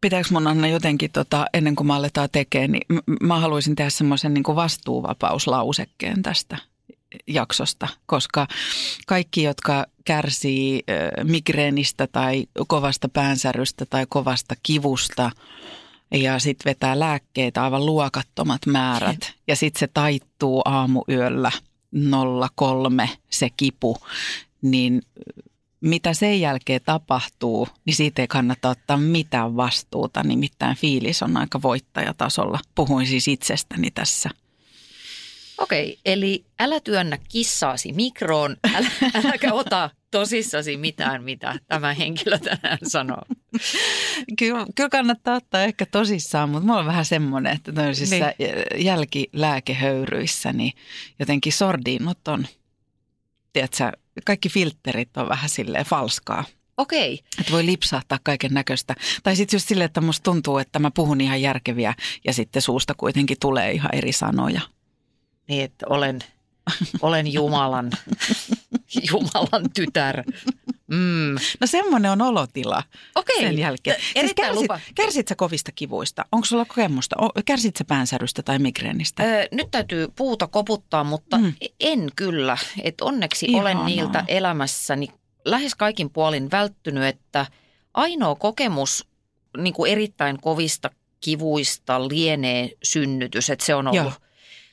Pitääkö mun Anna jotenkin, tota, ennen kuin mä aletaan tekemään, niin mä haluaisin tehdä semmoisen niin vastuuvapauslausekkeen tästä jaksosta, koska kaikki, jotka kärsii migreenistä tai kovasta päänsärystä tai kovasta kivusta ja sitten vetää lääkkeitä aivan luokattomat määrät ja sitten se taittuu aamuyöllä 03 se kipu, niin mitä sen jälkeen tapahtuu, niin siitä ei kannata ottaa mitään vastuuta. Nimittäin fiilis on aika voittajatasolla. Puhuin siis itsestäni tässä. Okei, eli älä työnnä kissaasi mikroon, älä, äläkä ota tosissasi mitään, mitä tämä henkilö tänään sanoo. Kyllä, kyllä kannattaa ottaa ehkä tosissaan, mutta mulla on vähän semmoinen, että tämmöisissä niin. jälkilääkehöyryissä niin jotenkin sordiinut on, tiedätkö, kaikki filterit on vähän silleen falskaa. Okei. Että voi lipsahtaa kaiken näköistä. Tai sitten just silleen, että musta tuntuu, että mä puhun ihan järkeviä ja sitten suusta kuitenkin tulee ihan eri sanoja. Niin, että olen, olen Jumalan, Jumalan tytär. Mm. No semmoinen on olotila Okei. sen jälkeen. Siis Erittäin kärsit, lupa. kärsit sä kovista kivuista? Onko sulla kokemusta? Kärsit sä päänsärystä tai migreenistä? Öö, nyt täytyy puuta koputtaa, mutta mm. en kyllä. Et onneksi Ihanaa. olen niiltä elämässäni lähes kaikin puolin välttynyt, että ainoa kokemus niin kuin erittäin kovista kivuista lienee synnytys. Että se on ollut Joo.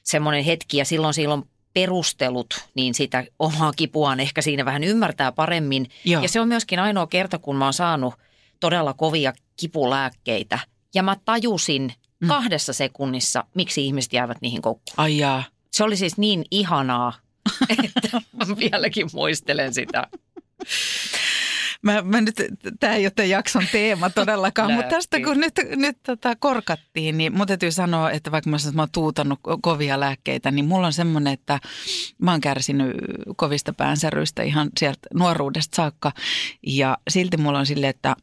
semmoinen hetki ja silloin silloin perustelut, niin sitä omaa kipuaan ehkä siinä vähän ymmärtää paremmin. Joo. Ja se on myöskin ainoa kerta, kun mä oon saanut todella kovia kipulääkkeitä. Ja mä tajusin mm. kahdessa sekunnissa, miksi ihmiset jäävät niihin koukkuun. Ai jaa. Se oli siis niin ihanaa, että mä vieläkin muistelen sitä. Mä, mä nyt, tämä ei ole tämän jakson teema todellakaan, mutta tästä kun nyt, nyt tota korkattiin, niin mun täytyy sanoa, että vaikka mä, sanon, että mä oon tuutannut ko- kovia lääkkeitä, niin mulla on semmoinen, että mä oon kärsinyt kovista päänsäryistä ihan sieltä nuoruudesta saakka. Ja silti mulla on silleen, että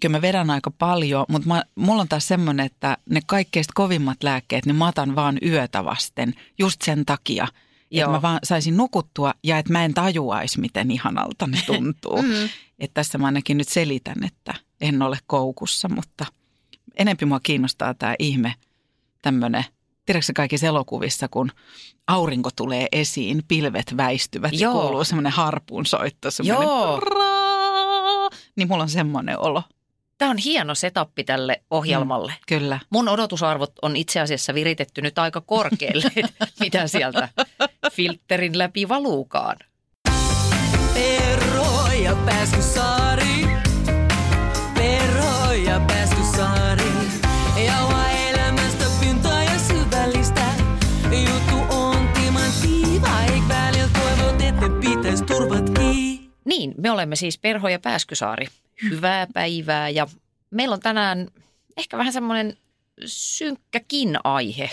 kyllä mä vedän aika paljon, mutta mä, mulla on taas semmoinen, että ne kaikkein kovimmat lääkkeet, niin mä otan vaan yötä vasten just sen takia, että Joo. mä vaan saisin nukuttua ja että mä en tajuaisi, miten ihanalta ne tuntuu. Mm. Että tässä mä ainakin nyt selitän, että en ole koukussa, mutta enempi mua kiinnostaa tämä ihme tämmöinen, tiedätkö kaikissa elokuvissa, kun aurinko tulee esiin, pilvet väistyvät Joo. ja kuuluu semmoinen harpun soitto, semmoinen Joo. niin mulla on semmoinen olo. Tämä on hieno setappi tälle ohjelmalle. Mm. Kyllä. Mun odotusarvot on itse asiassa viritetty nyt aika korkealle, mitä sieltä filterin läpi valuukaan. Perro ja Pääskysaari. Niin, me olemme siis Perho ja Pääskysaari. Hyvää päivää ja meillä on tänään ehkä vähän semmoinen synkkäkin aihe,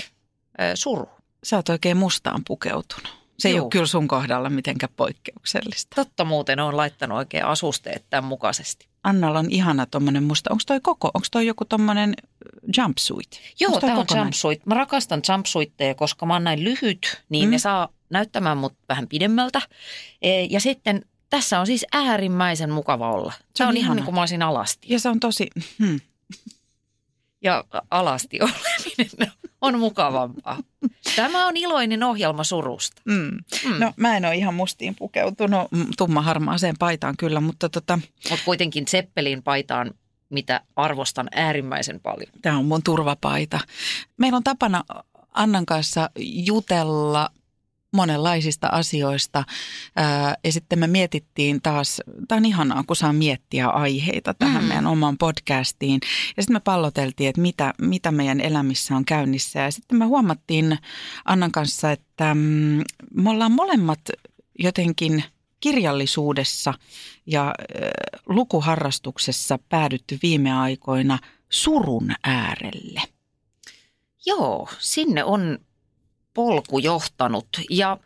suru. Sä oot oikein mustaan pukeutunut. Se ei Joo. ole kyllä sun kohdalla mitenkään poikkeuksellista. Totta muuten on laittanut oikein asusteet tämän mukaisesti. Annalla on ihana tommonen musta. Onko toi koko, onko toi joku tommonen jumpsuit? Joo, tämä on jumpsuit. Mä rakastan jumpsuitteja, koska mä oon näin lyhyt, niin Mm. mm. ne saa näyttämään mut vähän pidemmältä. E, Ja sitten tässä on siis äärimmäisen mukava olla. Se, Se on on, ihan niin kuin mä olisin alasti. Ja se on tosi, hmm. Ja alasti oleminen on mukavampaa. Tämä on iloinen ohjelma surusta. Mm. Mm. No mä en ole ihan mustiin pukeutunut, mm, tummaharmaaseen paitaan kyllä, mutta tota, Mutta kuitenkin Zeppelin paitaan, mitä arvostan äärimmäisen paljon. tämä on mun turvapaita. Meillä on tapana Annan kanssa jutella monenlaisista asioista. Ja sitten me mietittiin taas, tämä on ihanaa, kun saa miettiä aiheita tähän Mm. meidän omaan podcastiin. Ja sitten me palloteltiin, että mitä, mitä meidän elämissä on käynnissä. Ja sitten me huomattiin Annan kanssa, että mm, me ollaan molemmat jotenkin kirjallisuudessa ja lukuharrastuksessa päädytty viime aikoina surun äärelle. Joo, sinne on polku johtanut ja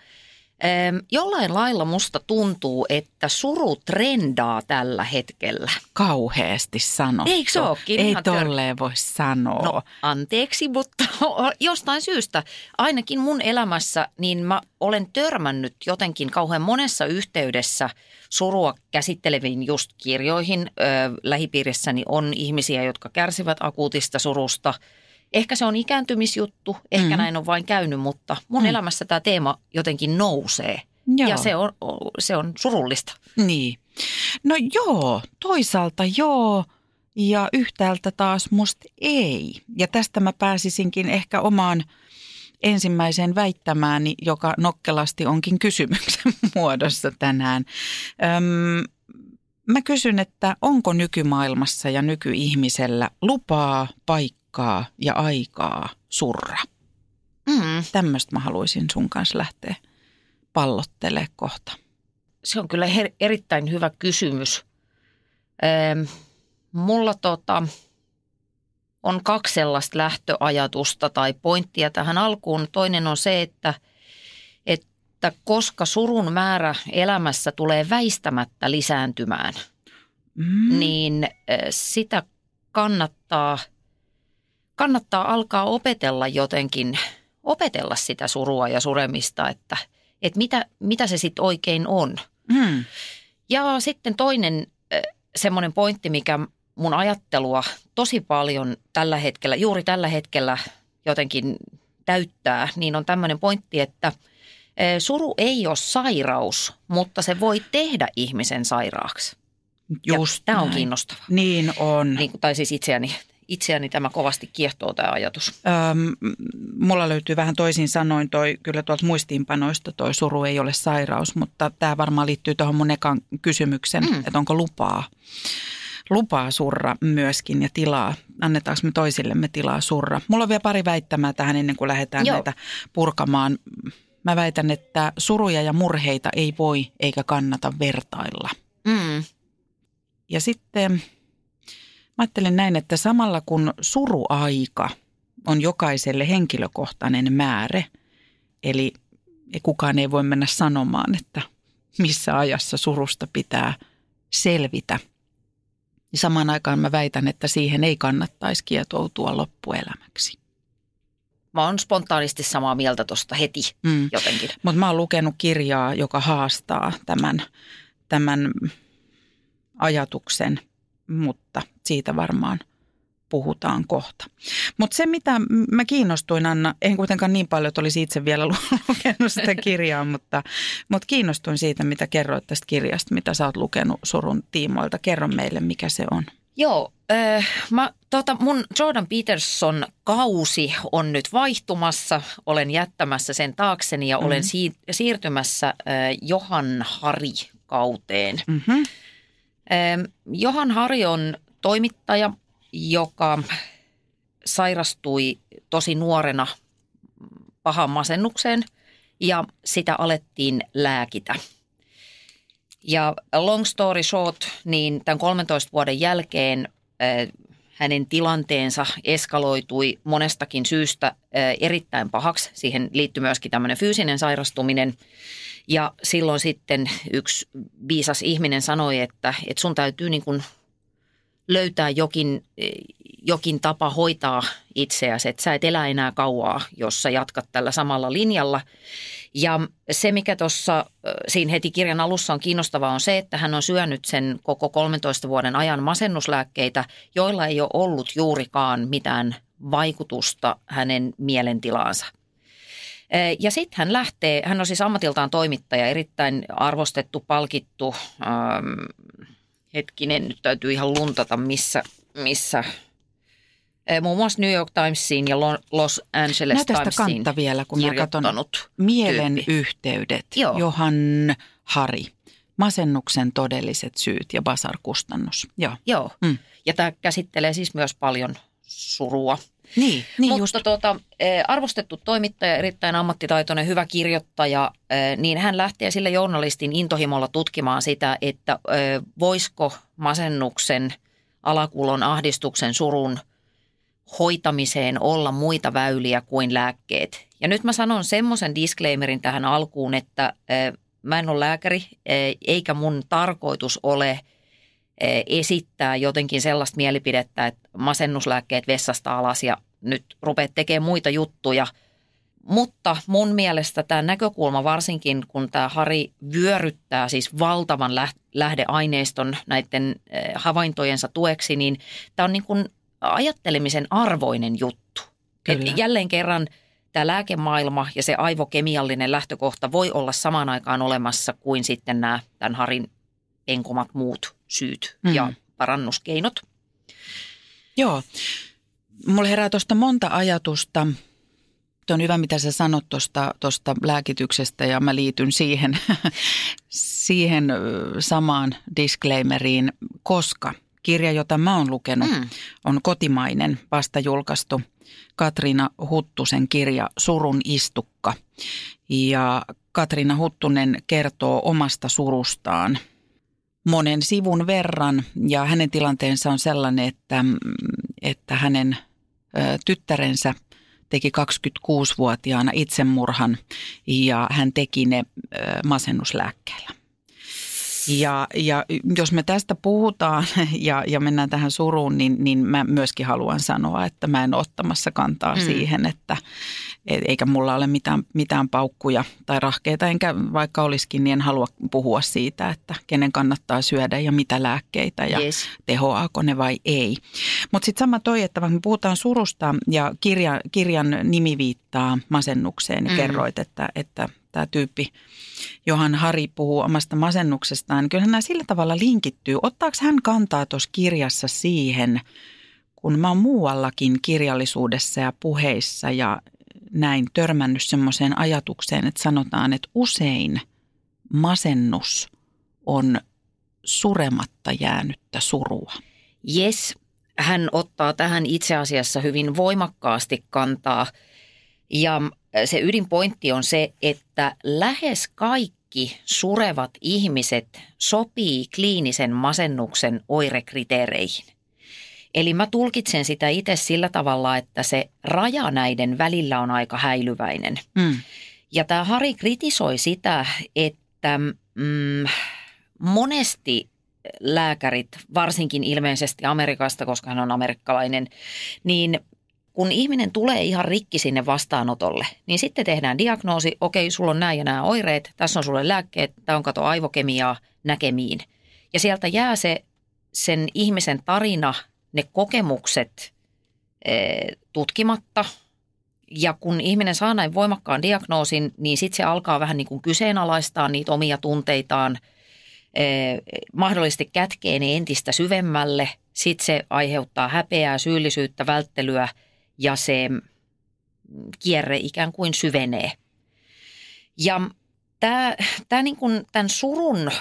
jollain lailla musta tuntuu, että suru trendaa tällä hetkellä. Kauheasti sanottu. Eikö se ookin? Ei tolleen voi sanoa. No anteeksi, mutta jostain syystä, ainakin mun elämässä, niin mä olen törmännyt jotenkin kauhean monessa yhteydessä surua käsitteleviin just kirjoihin. Lähipiirissäni on ihmisiä, jotka kärsivät akuutista surusta. Ehkä se on ikääntymisjuttu, ehkä Mhm. mm. näin on vain käynyt, mutta mun mm. elämässä tämä teema jotenkin nousee. Joo. Ja se on, se on surullista. Niin. No joo, toisaalta joo ja yhtäältä taas musta ei. Ja tästä mä pääsisinkin ehkä omaan ensimmäiseen väittämääni, joka nokkelasti onkin kysymyksen muodossa tänään. Öm, mä kysyn, että onko nykymaailmassa ja nykyihmisellä lupaa, paikkaa ja aikaa surra? Mm. Tämmöistä mä haluaisin sun kanssa lähteä pallottelemaan kohta. Se on kyllä her- erittäin hyvä kysymys. Ähm, mulla tota, on kaksi sellaista lähtöajatusta tai pointtia tähän alkuun. Toinen on se, että, että koska surun määrä elämässä tulee väistämättä lisääntymään, Mm. niin sitä kannattaa, kannattaa alkaa opetella jotenkin, opetella sitä surua ja suremista, että, että mitä, mitä se sitten oikein on. Mm. Ja sitten toinen semmoinen pointti, mikä mun ajattelua tosi paljon tällä hetkellä, juuri tällä hetkellä jotenkin täyttää, niin on tämmöinen pointti, että suru ei ole sairaus, mutta se voi tehdä ihmisen sairaaksi. Just Tämä on kiinnostavaa. Niin on. Niin, tai siis itseäni, itseäni tämä kovasti kiehtoo tämä ajatus. Öm, mulla löytyy vähän toisin sanoin toi, kyllä tuolta muistiinpanoista toi suru ei ole sairaus, mutta tämä varmaan liittyy tuohon mun ekan kysymyksen, mm. että onko lupaa, lupaa surra myöskin ja tilaa, annetaanko me toisillemme tilaa surra. Mulla on vielä pari väittämää tähän ennen kuin lähdetään Joo. näitä purkamaan. Mä väitän, että suruja ja murheita ei voi eikä kannata vertailla. Mm. Ja sitten mä ajattelen näin, että samalla kun suruaika on jokaiselle henkilökohtainen määrä, eli kukaan ei voi mennä sanomaan, että missä ajassa surusta pitää selvitä. Niin samaan aikaan mä väitän, että siihen ei kannattaisi kietoutua loppuelämäksi. Mä oon spontaanisti samaa mieltä tuosta heti Mm. jotenkin. Mutta mä oon lukenut kirjaa, joka haastaa tämän, tämän ajatuksen, mutta siitä varmaan puhutaan kohta. Mutta se, mitä mä kiinnostuin, Anna, en kuitenkaan niin paljon, että olisi itse vielä lu- lukenut sitä kirjaa, mutta, mutta kiinnostuin siitä, mitä kerroit tästä kirjasta, mitä sä oot lukenut surun tiimoilta. Kerro meille, mikä se on. Joo, äh, mä, tota, mun Jordan Peterson kausi on nyt vaihtumassa. Olen jättämässä sen taakseni ja mm. olen siir- siirtymässä äh, Johan Hari kauteen. Mm-hmm. Ähm, Johan Hari on toimittaja, joka sairastui tosi nuorena pahan masennukseen ja sitä alettiin lääkitä. Ja long story short, niin tämän 13 vuoden jälkeen hänen tilanteensa eskaloitui monestakin syystä erittäin pahaksi. Siihen liittyy myöskin tämmöinen fyysinen sairastuminen. Ja silloin sitten yksi viisas ihminen sanoi, että, että sun täytyy niin kuin löytää jokin, jokin tapa hoitaa itseäsi, että sä et elä enää kauaa, jos sä jatkat tällä samalla linjalla. Ja se, mikä tuossa siinä heti kirjan alussa on kiinnostavaa, on se, että hän on syönyt sen koko 13 vuoden ajan masennuslääkkeitä, joilla ei ole ollut juurikaan mitään vaikutusta hänen mielentilaansa. Ja sitten hän lähtee, hän on siis ammatiltaan toimittaja, erittäin arvostettu, palkittu, ähm, hetkinen, nyt täytyy ihan luntata, missä, missä muun muassa New York Timesiin ja Los Angeles Näytä Timesiin kantta vielä, kun mä katson mielen tyyppi. yhteydet. Joo. Johan Hari. Masennuksen todelliset syyt ja basarkustannus. Joo. Joo, mm. ja tämä käsittelee siis myös paljon surua. Niin, niin Mutta just. Tuota, eh, arvostettu toimittaja, erittäin ammattitaitoinen, hyvä kirjoittaja, eh, niin hän lähtee sille journalistin intohimolla tutkimaan sitä, että eh, voisiko masennuksen, alakulon, ahdistuksen, surun hoitamiseen olla muita väyliä kuin lääkkeet. Ja nyt mä sanon semmoisen disclaimerin tähän alkuun, että mä en ole lääkäri, eikä mun tarkoitus ole esittää jotenkin sellaista mielipidettä, että masennuslääkkeet vessasta alas ja nyt rupeat tekemään muita juttuja. Mutta mun mielestä tämä näkökulma, varsinkin kun tämä Hari vyöryttää siis valtavan lähdeaineiston näiden havaintojensa tueksi, niin tämä on niin kuin ajattelemisen arvoinen juttu. Kyllä. jälleen kerran tämä lääkemaailma ja se aivokemiallinen lähtökohta voi olla samaan aikaan olemassa kuin sitten nämä tämän Harin enkomat muut syyt mm. ja parannuskeinot. Joo, mulle herää tuosta monta ajatusta. Tuo on hyvä, mitä sä sanot tuosta lääkityksestä ja mä liityn siihen, siihen samaan disclaimeriin, koska – kirja, jota mä oon lukenut, mm. on kotimainen, vasta julkaistu Katriina Huttusen kirja Surun istukka. Ja Katriina Huttunen kertoo omasta surustaan monen sivun verran ja hänen tilanteensa on sellainen, että, että hänen tyttärensä teki 26-vuotiaana itsemurhan ja hän teki ne masennuslääkkeellä. Ja, ja jos me tästä puhutaan ja, ja mennään tähän suruun, niin, niin mä myöskin haluan sanoa, että mä en ottamassa kantaa mm. siihen, että eikä mulla ole mitään, mitään paukkuja tai rahkeita, enkä vaikka olisikin, niin en halua puhua siitä, että kenen kannattaa syödä ja mitä lääkkeitä ja yes. tehoaako ne vai ei. Mutta sitten sama toi, että vaikka me puhutaan surusta ja kirja, kirjan nimi viittaa masennukseen, niin mm. kerroit, että, että tämä tyyppi Johan Hari puhuu omasta masennuksestaan, niin kyllähän nämä sillä tavalla linkittyy. Ottaako hän kantaa tuossa kirjassa siihen, kun mä oon muuallakin kirjallisuudessa ja puheissa ja näin törmännyt semmoiseen ajatukseen, että sanotaan, että usein masennus on surematta jäänyttä surua. Yes, hän ottaa tähän itse asiassa hyvin voimakkaasti kantaa. Ja se ydinpointti on se, että lähes kaikki surevat ihmiset sopii kliinisen masennuksen oirekriteereihin. Eli mä tulkitsen sitä itse sillä tavalla, että se raja näiden välillä on aika häilyväinen. Mm. Ja tämä Hari kritisoi sitä, että mm, monesti lääkärit, varsinkin ilmeisesti Amerikasta, koska hän on amerikkalainen, niin kun ihminen tulee ihan rikki sinne vastaanotolle, niin sitten tehdään diagnoosi, okei, sulla on nämä ja nämä oireet, tässä on sulle lääkkeet, tämä on kato aivokemiaa näkemiin. Ja sieltä jää se sen ihmisen tarina, ne kokemukset e, tutkimatta. Ja kun ihminen saa näin voimakkaan diagnoosin, niin sitten se alkaa vähän niin kuin kyseenalaistaa niitä omia tunteitaan, e, mahdollisesti kätkee ne entistä syvemmälle. Sitten se aiheuttaa häpeää, syyllisyyttä, välttelyä – ja se kierre ikään kuin syvenee. Ja tämä, tämä niin kuin, tämän surun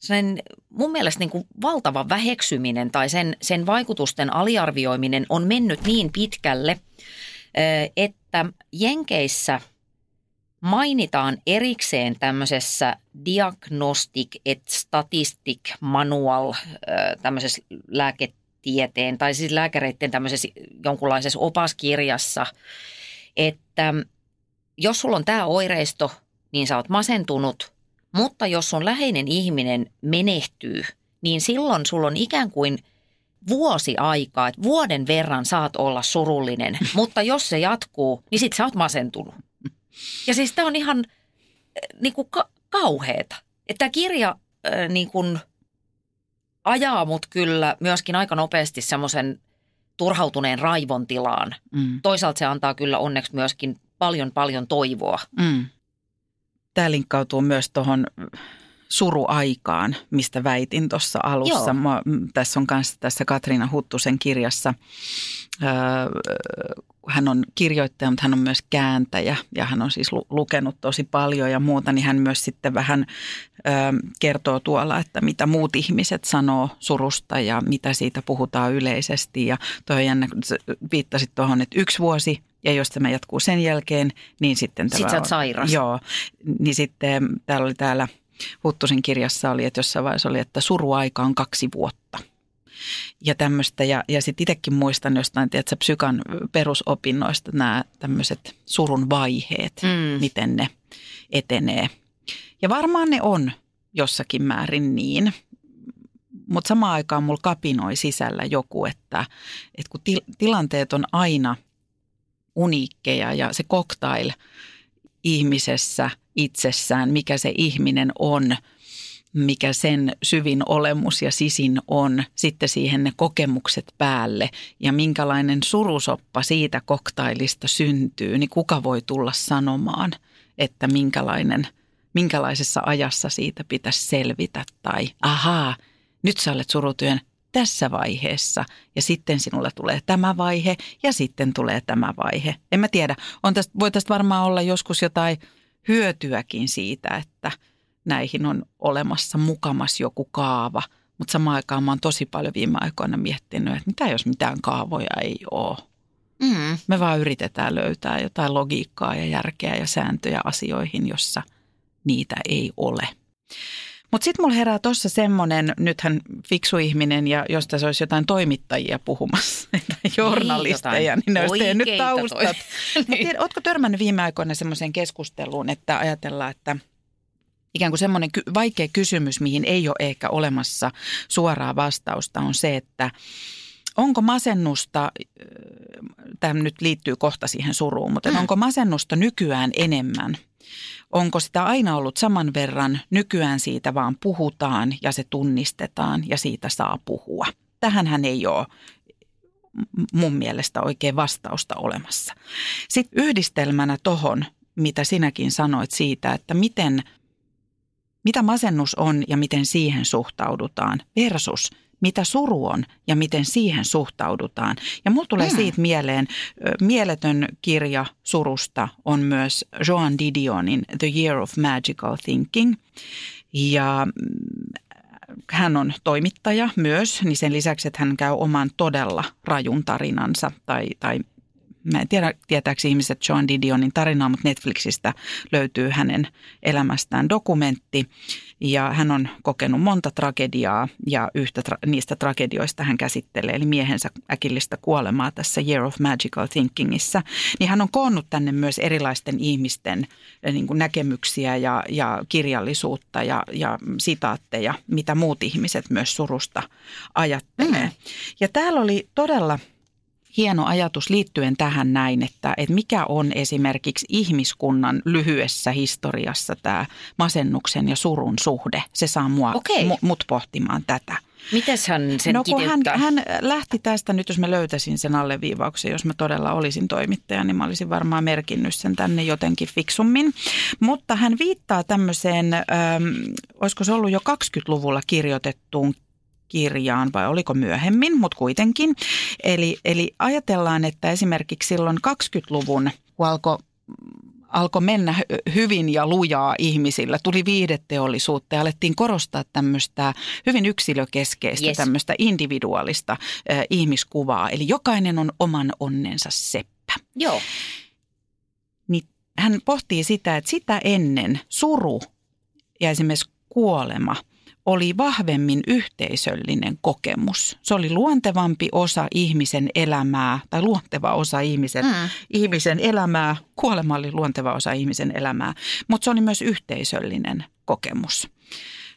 sen mun mielestä niin kuin valtava väheksyminen tai sen, sen vaikutusten aliarvioiminen on mennyt niin pitkälle, että Jenkeissä mainitaan erikseen tämmöisessä Diagnostic et Statistic Manual, tämmöisessä lääket tieteen tai siis lääkäreiden tämmöisessä jonkunlaisessa opaskirjassa, että jos sulla on tämä oireisto, niin sä oot masentunut, mutta jos sun läheinen ihminen menehtyy, niin silloin sulla on ikään kuin vuosi aikaa, että vuoden verran saat olla surullinen, mutta jos se jatkuu, niin sit sä oot masentunut. Ja siis tämä on ihan äh, niin kuin ka- kauheeta. Että tämä kirja äh, niin kuin – ajaa mut kyllä myöskin aika nopeasti semmoisen turhautuneen raivon tilaan. Mm. Toisaalta se antaa kyllä onneksi myöskin paljon paljon toivoa. Mm. Tämä linkkautuu myös tuohon suruaikaan, mistä väitin tuossa alussa. Mä, tässä on myös tässä Katriina Huttusen kirjassa öö, hän on kirjoittaja, mutta hän on myös kääntäjä ja hän on siis lu- lukenut tosi paljon ja muuta, niin hän myös sitten vähän ö, kertoo tuolla, että mitä muut ihmiset sanoo surusta ja mitä siitä puhutaan yleisesti. Ja toi on jännä, kun viittasit tuohon, että yksi vuosi ja jos tämä jatkuu sen jälkeen, niin sitten tämä Sitten on, sairas. Joo, niin sitten täällä oli täällä Huttusen kirjassa oli, että jossain vaiheessa oli, että suruaika on kaksi vuotta. Ja tämmöistä. Ja, ja sitten itsekin muistan jostain, tiedätkö, psykan perusopinnoista nämä tämmöiset surun vaiheet, Mm. miten ne etenee. Ja varmaan ne on jossakin määrin niin. Mutta samaan aikaan mulla kapinoi sisällä joku, että, että kun til, tilanteet on aina uniikkeja ja se cocktail ihmisessä itsessään, mikä se ihminen on, mikä sen syvin olemus ja sisin on, sitten siihen ne kokemukset päälle ja minkälainen surusoppa siitä koktailista syntyy, niin kuka voi tulla sanomaan, että minkälainen, minkälaisessa ajassa siitä pitäisi selvitä tai ahaa, nyt sä olet surutyön tässä vaiheessa ja sitten sinulla tulee tämä vaihe ja sitten tulee tämä vaihe. En mä tiedä, on tästä, voi tästä varmaan olla joskus jotain hyötyäkin siitä, että näihin on olemassa mukamas joku kaava. Mutta samaan aikaan mä oon tosi paljon viime aikoina miettinyt, että mitä jos mitään kaavoja ei ole. Mm. Me vaan yritetään löytää jotain logiikkaa ja järkeä ja sääntöjä asioihin, jossa niitä ei ole. Mutta sitten mulla herää tuossa semmoinen, nythän fiksu ihminen ja jos tässä olisi jotain toimittajia puhumassa tai journalisteja, jotain niin ne olisi tehnyt taustat. toi- Mutta tiedä, ootko törmännyt viime aikoina semmoiseen keskusteluun, että ajatellaan, että ikään kuin semmoinen ky- vaikea kysymys, mihin ei ole ehkä olemassa suoraa vastausta, on se, että onko masennusta, tämä nyt liittyy kohta siihen suruun, mutta mm. onko masennusta nykyään enemmän? Onko sitä aina ollut saman verran? Nykyään siitä vaan puhutaan ja se tunnistetaan ja siitä saa puhua. Tähänhän ei ole mun mielestä oikein vastausta olemassa. Sitten yhdistelmänä tohon, mitä sinäkin sanoit siitä, että miten, mitä masennus on ja miten siihen suhtaudutaan versus mitä suru on ja miten siihen suhtaudutaan. Ja mulla tulee Hmm. siitä mieleen, mieletön kirja surusta on myös Joan Didionin The Year of Magical Thinking. Ja mm, hän on toimittaja myös, niin sen lisäksi, että hän käy oman todella rajun tarinansa tai, tai Mä en tiedä, tietääkö ihmiset Joan Didionin tarinaa, mutta Netflixistä löytyy hänen elämästään dokumentti. Ja hän on kokenut monta tragediaa ja yhtä tra- niistä tragedioista hän käsittelee, eli miehensä äkillistä kuolemaa tässä Year of Magical Thinkingissa. Niin hän on koonnut tänne myös erilaisten ihmisten eh, niin kuin näkemyksiä ja, ja kirjallisuutta ja, ja sitaatteja, mitä muut ihmiset myös surusta ajattelee. Mm. Ja täällä oli todella hieno ajatus liittyen tähän näin, että, että mikä on esimerkiksi ihmiskunnan lyhyessä historiassa tämä masennuksen ja surun suhde. Se saa mua, Okei. mu, mut pohtimaan tätä. Mites hän sen no kun hän, hän lähti tästä, nyt jos mä löytäisin sen alleviivauksen, jos mä todella olisin toimittaja, niin mä olisin varmaan merkinnyt sen tänne jotenkin fiksummin. Mutta hän viittaa tämmöiseen, ähm, olisiko se ollut jo 20-luvulla kirjoitettuun kirjaan vai oliko myöhemmin, mutta kuitenkin. Eli, eli ajatellaan, että esimerkiksi silloin 20-luvun, kun alkoi alkoi mennä hy- hyvin ja lujaa ihmisillä. Tuli viihdeteollisuutta ja alettiin korostaa tämmöistä hyvin yksilökeskeistä, Yes. tämmöistä individuaalista äh, ihmiskuvaa. Eli jokainen on oman onnensa seppä. Joo. Niin hän pohtii sitä, että sitä ennen suru ja esimerkiksi kuolema oli vahvemmin yhteisöllinen kokemus. Se oli luontevampi osa ihmisen elämää tai luonteva osa ihmisen, Mm. ihmisen elämää. Kuolema oli luonteva osa ihmisen elämää, mutta se oli myös yhteisöllinen kokemus.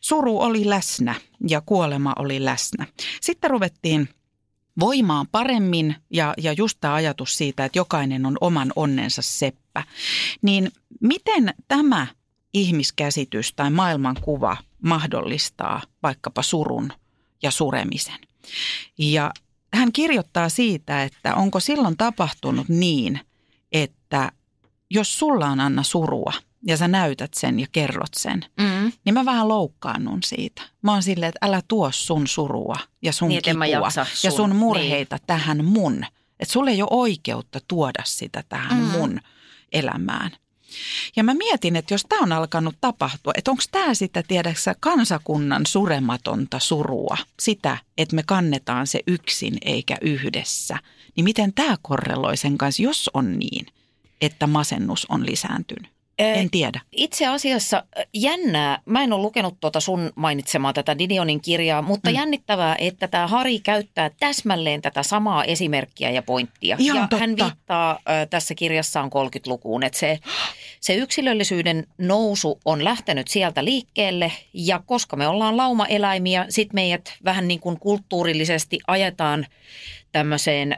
Suru oli läsnä ja kuolema oli läsnä. Sitten ruvettiin voimaan paremmin ja, ja just tämä ajatus siitä, että jokainen on oman onnensa seppä. Niin miten tämä ihmiskäsitys tai maailmankuva mahdollistaa vaikkapa surun ja suremisen? Ja hän kirjoittaa siitä, että onko silloin tapahtunut niin, että jos sulla on Anna surua ja sä näytät sen ja kerrot sen, Mm. niin mä vähän loukkaannun siitä. Mä oon silleen, että älä tuo sun surua ja sun Niin, kipua ja sun- sun murheita niin. tähän mun. Että sulle ei ole oikeutta tuoda sitä tähän mm. mun elämään. Ja mä mietin, että jos tämä on alkanut tapahtua, että onko tämä sitä, tiedäksä, kansakunnan surematonta surua, sitä, että me kannetaan se yksin eikä yhdessä, niin miten tämä korreloi sen kanssa, jos on niin, että masennus on lisääntynyt? En tiedä. Itse asiassa jännää, mä en ole lukenut tuota sun mainitsemaa tätä Didionin kirjaa, mutta mm. jännittävää, että tämä Hari käyttää täsmälleen tätä samaa esimerkkiä ja pointtia. Ihan ja totta. hän viittaa äh, tässä kirjassaan 30-lukuun, että se, se yksilöllisyyden nousu on lähtenyt sieltä liikkeelle ja koska me ollaan laumaeläimiä, sit meidät vähän niin kuin kulttuurillisesti ajetaan tämmöiseen,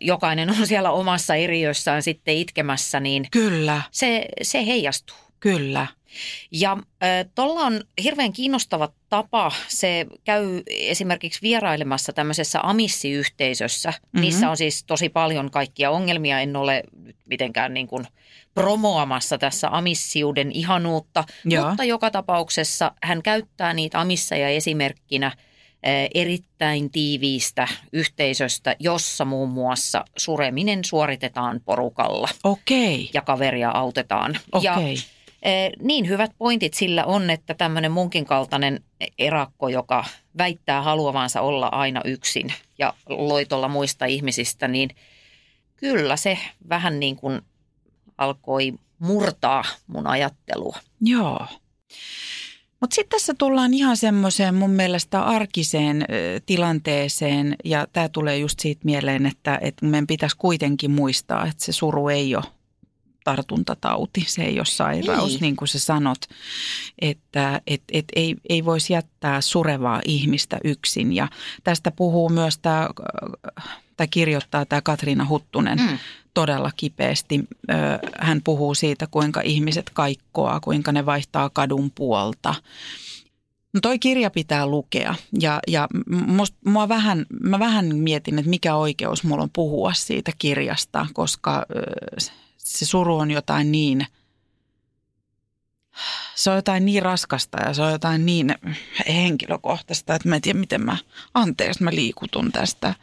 jokainen on siellä omassa eriössään sitten itkemässä, niin Kyllä, se, se heijastuu. kyllä. Ja äh, tuolla on hirveän kiinnostava tapa. Se käy esimerkiksi vierailemassa tämmöisessä amissiyhteisössä. Mm-hmm. Niissä on siis tosi paljon kaikkia ongelmia. En ole nyt mitenkään niin kuin promoamassa tässä amissiuden ihanuutta. Joo. Mutta joka tapauksessa hän käyttää niitä amisseja esimerkkinä erittäin tiiviistä yhteisöstä, jossa muun muassa sureminen suoritetaan porukalla Okei, ja kaveria autetaan. Ja okei. Eh, Niin hyvät pointit sillä on, että tämmöinen munkin kaltainen erakko, joka väittää haluavansa olla aina yksin ja loitolla muista ihmisistä, niin kyllä se vähän niin kuin alkoi murtaa mun ajattelua. Joo. Mutta sitten tässä tullaan ihan semmoiseen mun mielestä arkiseen tilanteeseen ja tämä tulee just siitä mieleen, että, että meidän pitäisi kuitenkin muistaa, että se suru ei ole tartuntatauti, se ei ole sairaus, niin, Niin. niin kuin sä sanot, että et, et ei, ei voisi jättää surevaa ihmistä yksin ja tästä puhuu myös tämä, tai kirjoittaa tämä Katriina Huttunen Mm. Todella kipeästi. Hän puhuu siitä, kuinka ihmiset kaikkoaa, kuinka ne vaihtaa kadun puolta. No toi kirja pitää lukea ja, ja must, mua vähän, mä vähän mietin, että mikä oikeus mulla on puhua siitä kirjasta, koska se suru on jotain niin, se on jotain niin raskasta ja se on jotain niin henkilökohtaista, että mä en tiedä miten mä, anteeksi mä liikutun tästä.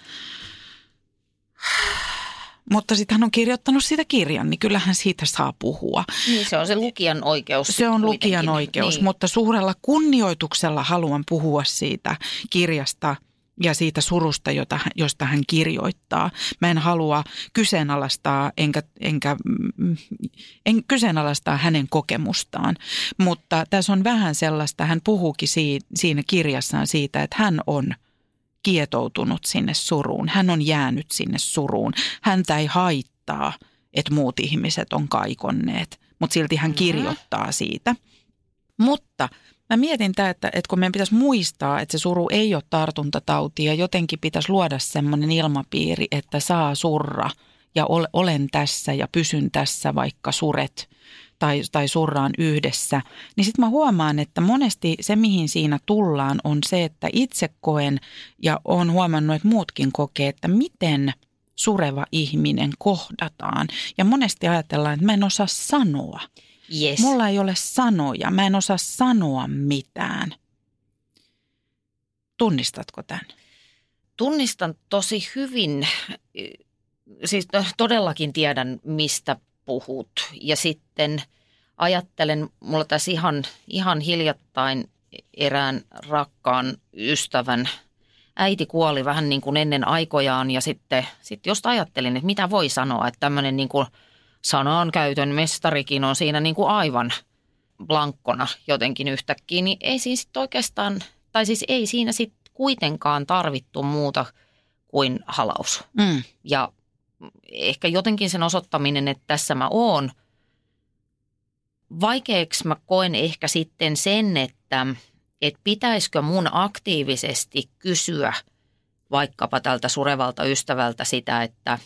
Mutta sitten hän on kirjoittanut siitä kirjan, niin kyllähän siitä saa puhua. Niin se on se lukijan oikeus. Se on kuitenkin. lukijan oikeus, niin. mutta suurella kunnioituksella haluan puhua siitä kirjasta ja siitä surusta, jota, josta hän kirjoittaa. Mä en halua kyseenalaistaa, enkä, enkä mm, en kyseenalaistaa hänen kokemustaan, mutta tässä on vähän sellaista, hän puhuukin siinä kirjassaan siitä, että hän on kietoutunut sinne suruun. Hän on jäänyt sinne suruun. Häntä ei haittaa, että muut ihmiset on kaikonneet, mutta silti hän kirjoittaa siitä. Mutta mä mietin tämä, että, että kun meidän pitäisi muistaa, että se suru ei ole tartuntatauti ja jotenkin pitäisi luoda semmoinen ilmapiiri, että saa surra ja ol- olen tässä ja pysyn tässä, vaikka suret tai, tai surraan yhdessä, niin sitten mä huomaan, että monesti se, mihin siinä tullaan, on se, että itse koen ja olen huomannut, että muutkin kokee, että miten sureva ihminen kohdataan. Ja monesti ajatellaan, että mä en osaa sanoa. Yes. Mulla ei ole sanoja, mä en osaa sanoa mitään. Tunnistatko tämän? Tunnistan tosi hyvin, siis to- todellakin tiedän mistä puhut. Ja sitten ajattelen, mulla tässä ihan, ihan hiljattain erään rakkaan ystävän äiti kuoli vähän niin kuin ennen aikojaan ja sitten sit just ajattelin, että mitä voi sanoa, että tämmöinen niin kuin sanankäytön mestarikin on siinä niin kuin aivan blankkona jotenkin yhtäkkiä, niin ei siinä sitten oikeastaan, tai siis ei siinä sitten kuitenkaan tarvittu muuta kuin halaus. Mm. Ja ehkä jotenkin sen osoittaminen, että tässä mä oon. Vaikeaksi mä koen ehkä sitten sen, että, että pitäisikö mun aktiivisesti kysyä vaikkapa tältä surevalta ystävältä sitä, että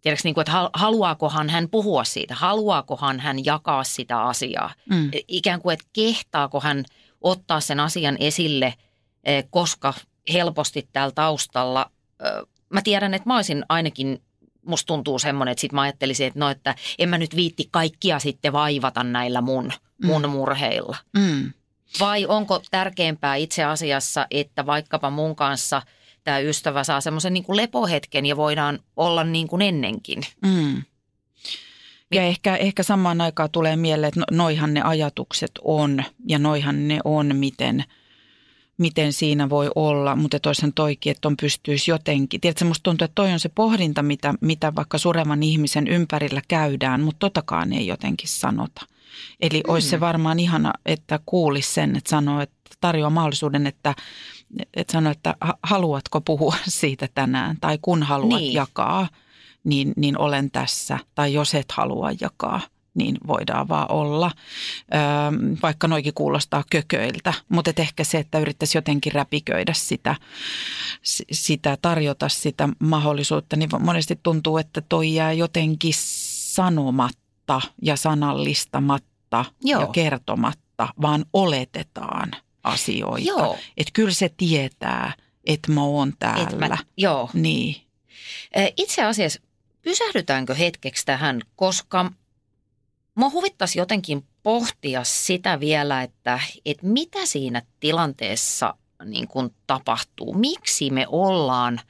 tiedätkö, niin kuin, että hal- haluaakohan hän puhua siitä, haluaakohan hän jakaa sitä asiaa. Mm. Ikään kuin, että kehtaako hän ottaa sen asian esille, eh, koska helposti täällä taustalla, mä tiedän, että mä olisin ainakin, musta tuntuu semmoinen, että sit mä ajattelisin, että no, että en mä nyt viitti kaikkia sitten vaivata näillä mun, mun murheilla. Mm. Vai onko tärkeämpää itse asiassa, että vaikkapa mun kanssa tämä ystävä saa semmoisen niin lepohetken ja voidaan olla niin kuin ennenkin. Mm. Ja ehkä, ehkä samaan aikaan tulee mieleen, että no, noihan ne ajatukset on ja noihan ne on, miten, miten siinä voi olla, mutta toisen toikin, että on pystyisi jotenkin. Tiedätkö, musta tuntuu, että toi on se pohdinta, mitä, mitä vaikka surevan ihmisen ympärillä käydään, mutta totakaan ei jotenkin sanota. Eli mm. olisi se varmaan ihana, että kuulisi sen, että sanoo, että tarjoaa mahdollisuuden, että, että sanoo, että haluatko puhua siitä tänään tai kun haluat niin. jakaa, niin, niin olen tässä. Tai jos et halua jakaa, niin voidaan vaan olla. Öö, vaikka noikin kuulostaa kököiltä, mutta et ehkä se, että yrittäisi jotenkin räpiköidä sitä, sitä, tarjota sitä mahdollisuutta, niin monesti tuntuu, että toi jää jotenkin sanomatta ja sanallistamatta Joo. ja kertomatta, vaan oletetaan asioita. Että kyllä se tietää, että mä oon täällä. mä, joo. Niin. Itse asiassa pysähdytäänkö hetkeksi tähän, koska Mua huvittaisi jotenkin pohtia sitä vielä, että, että mitä siinä tilanteessa niin kuin tapahtuu. Miksi me ollaan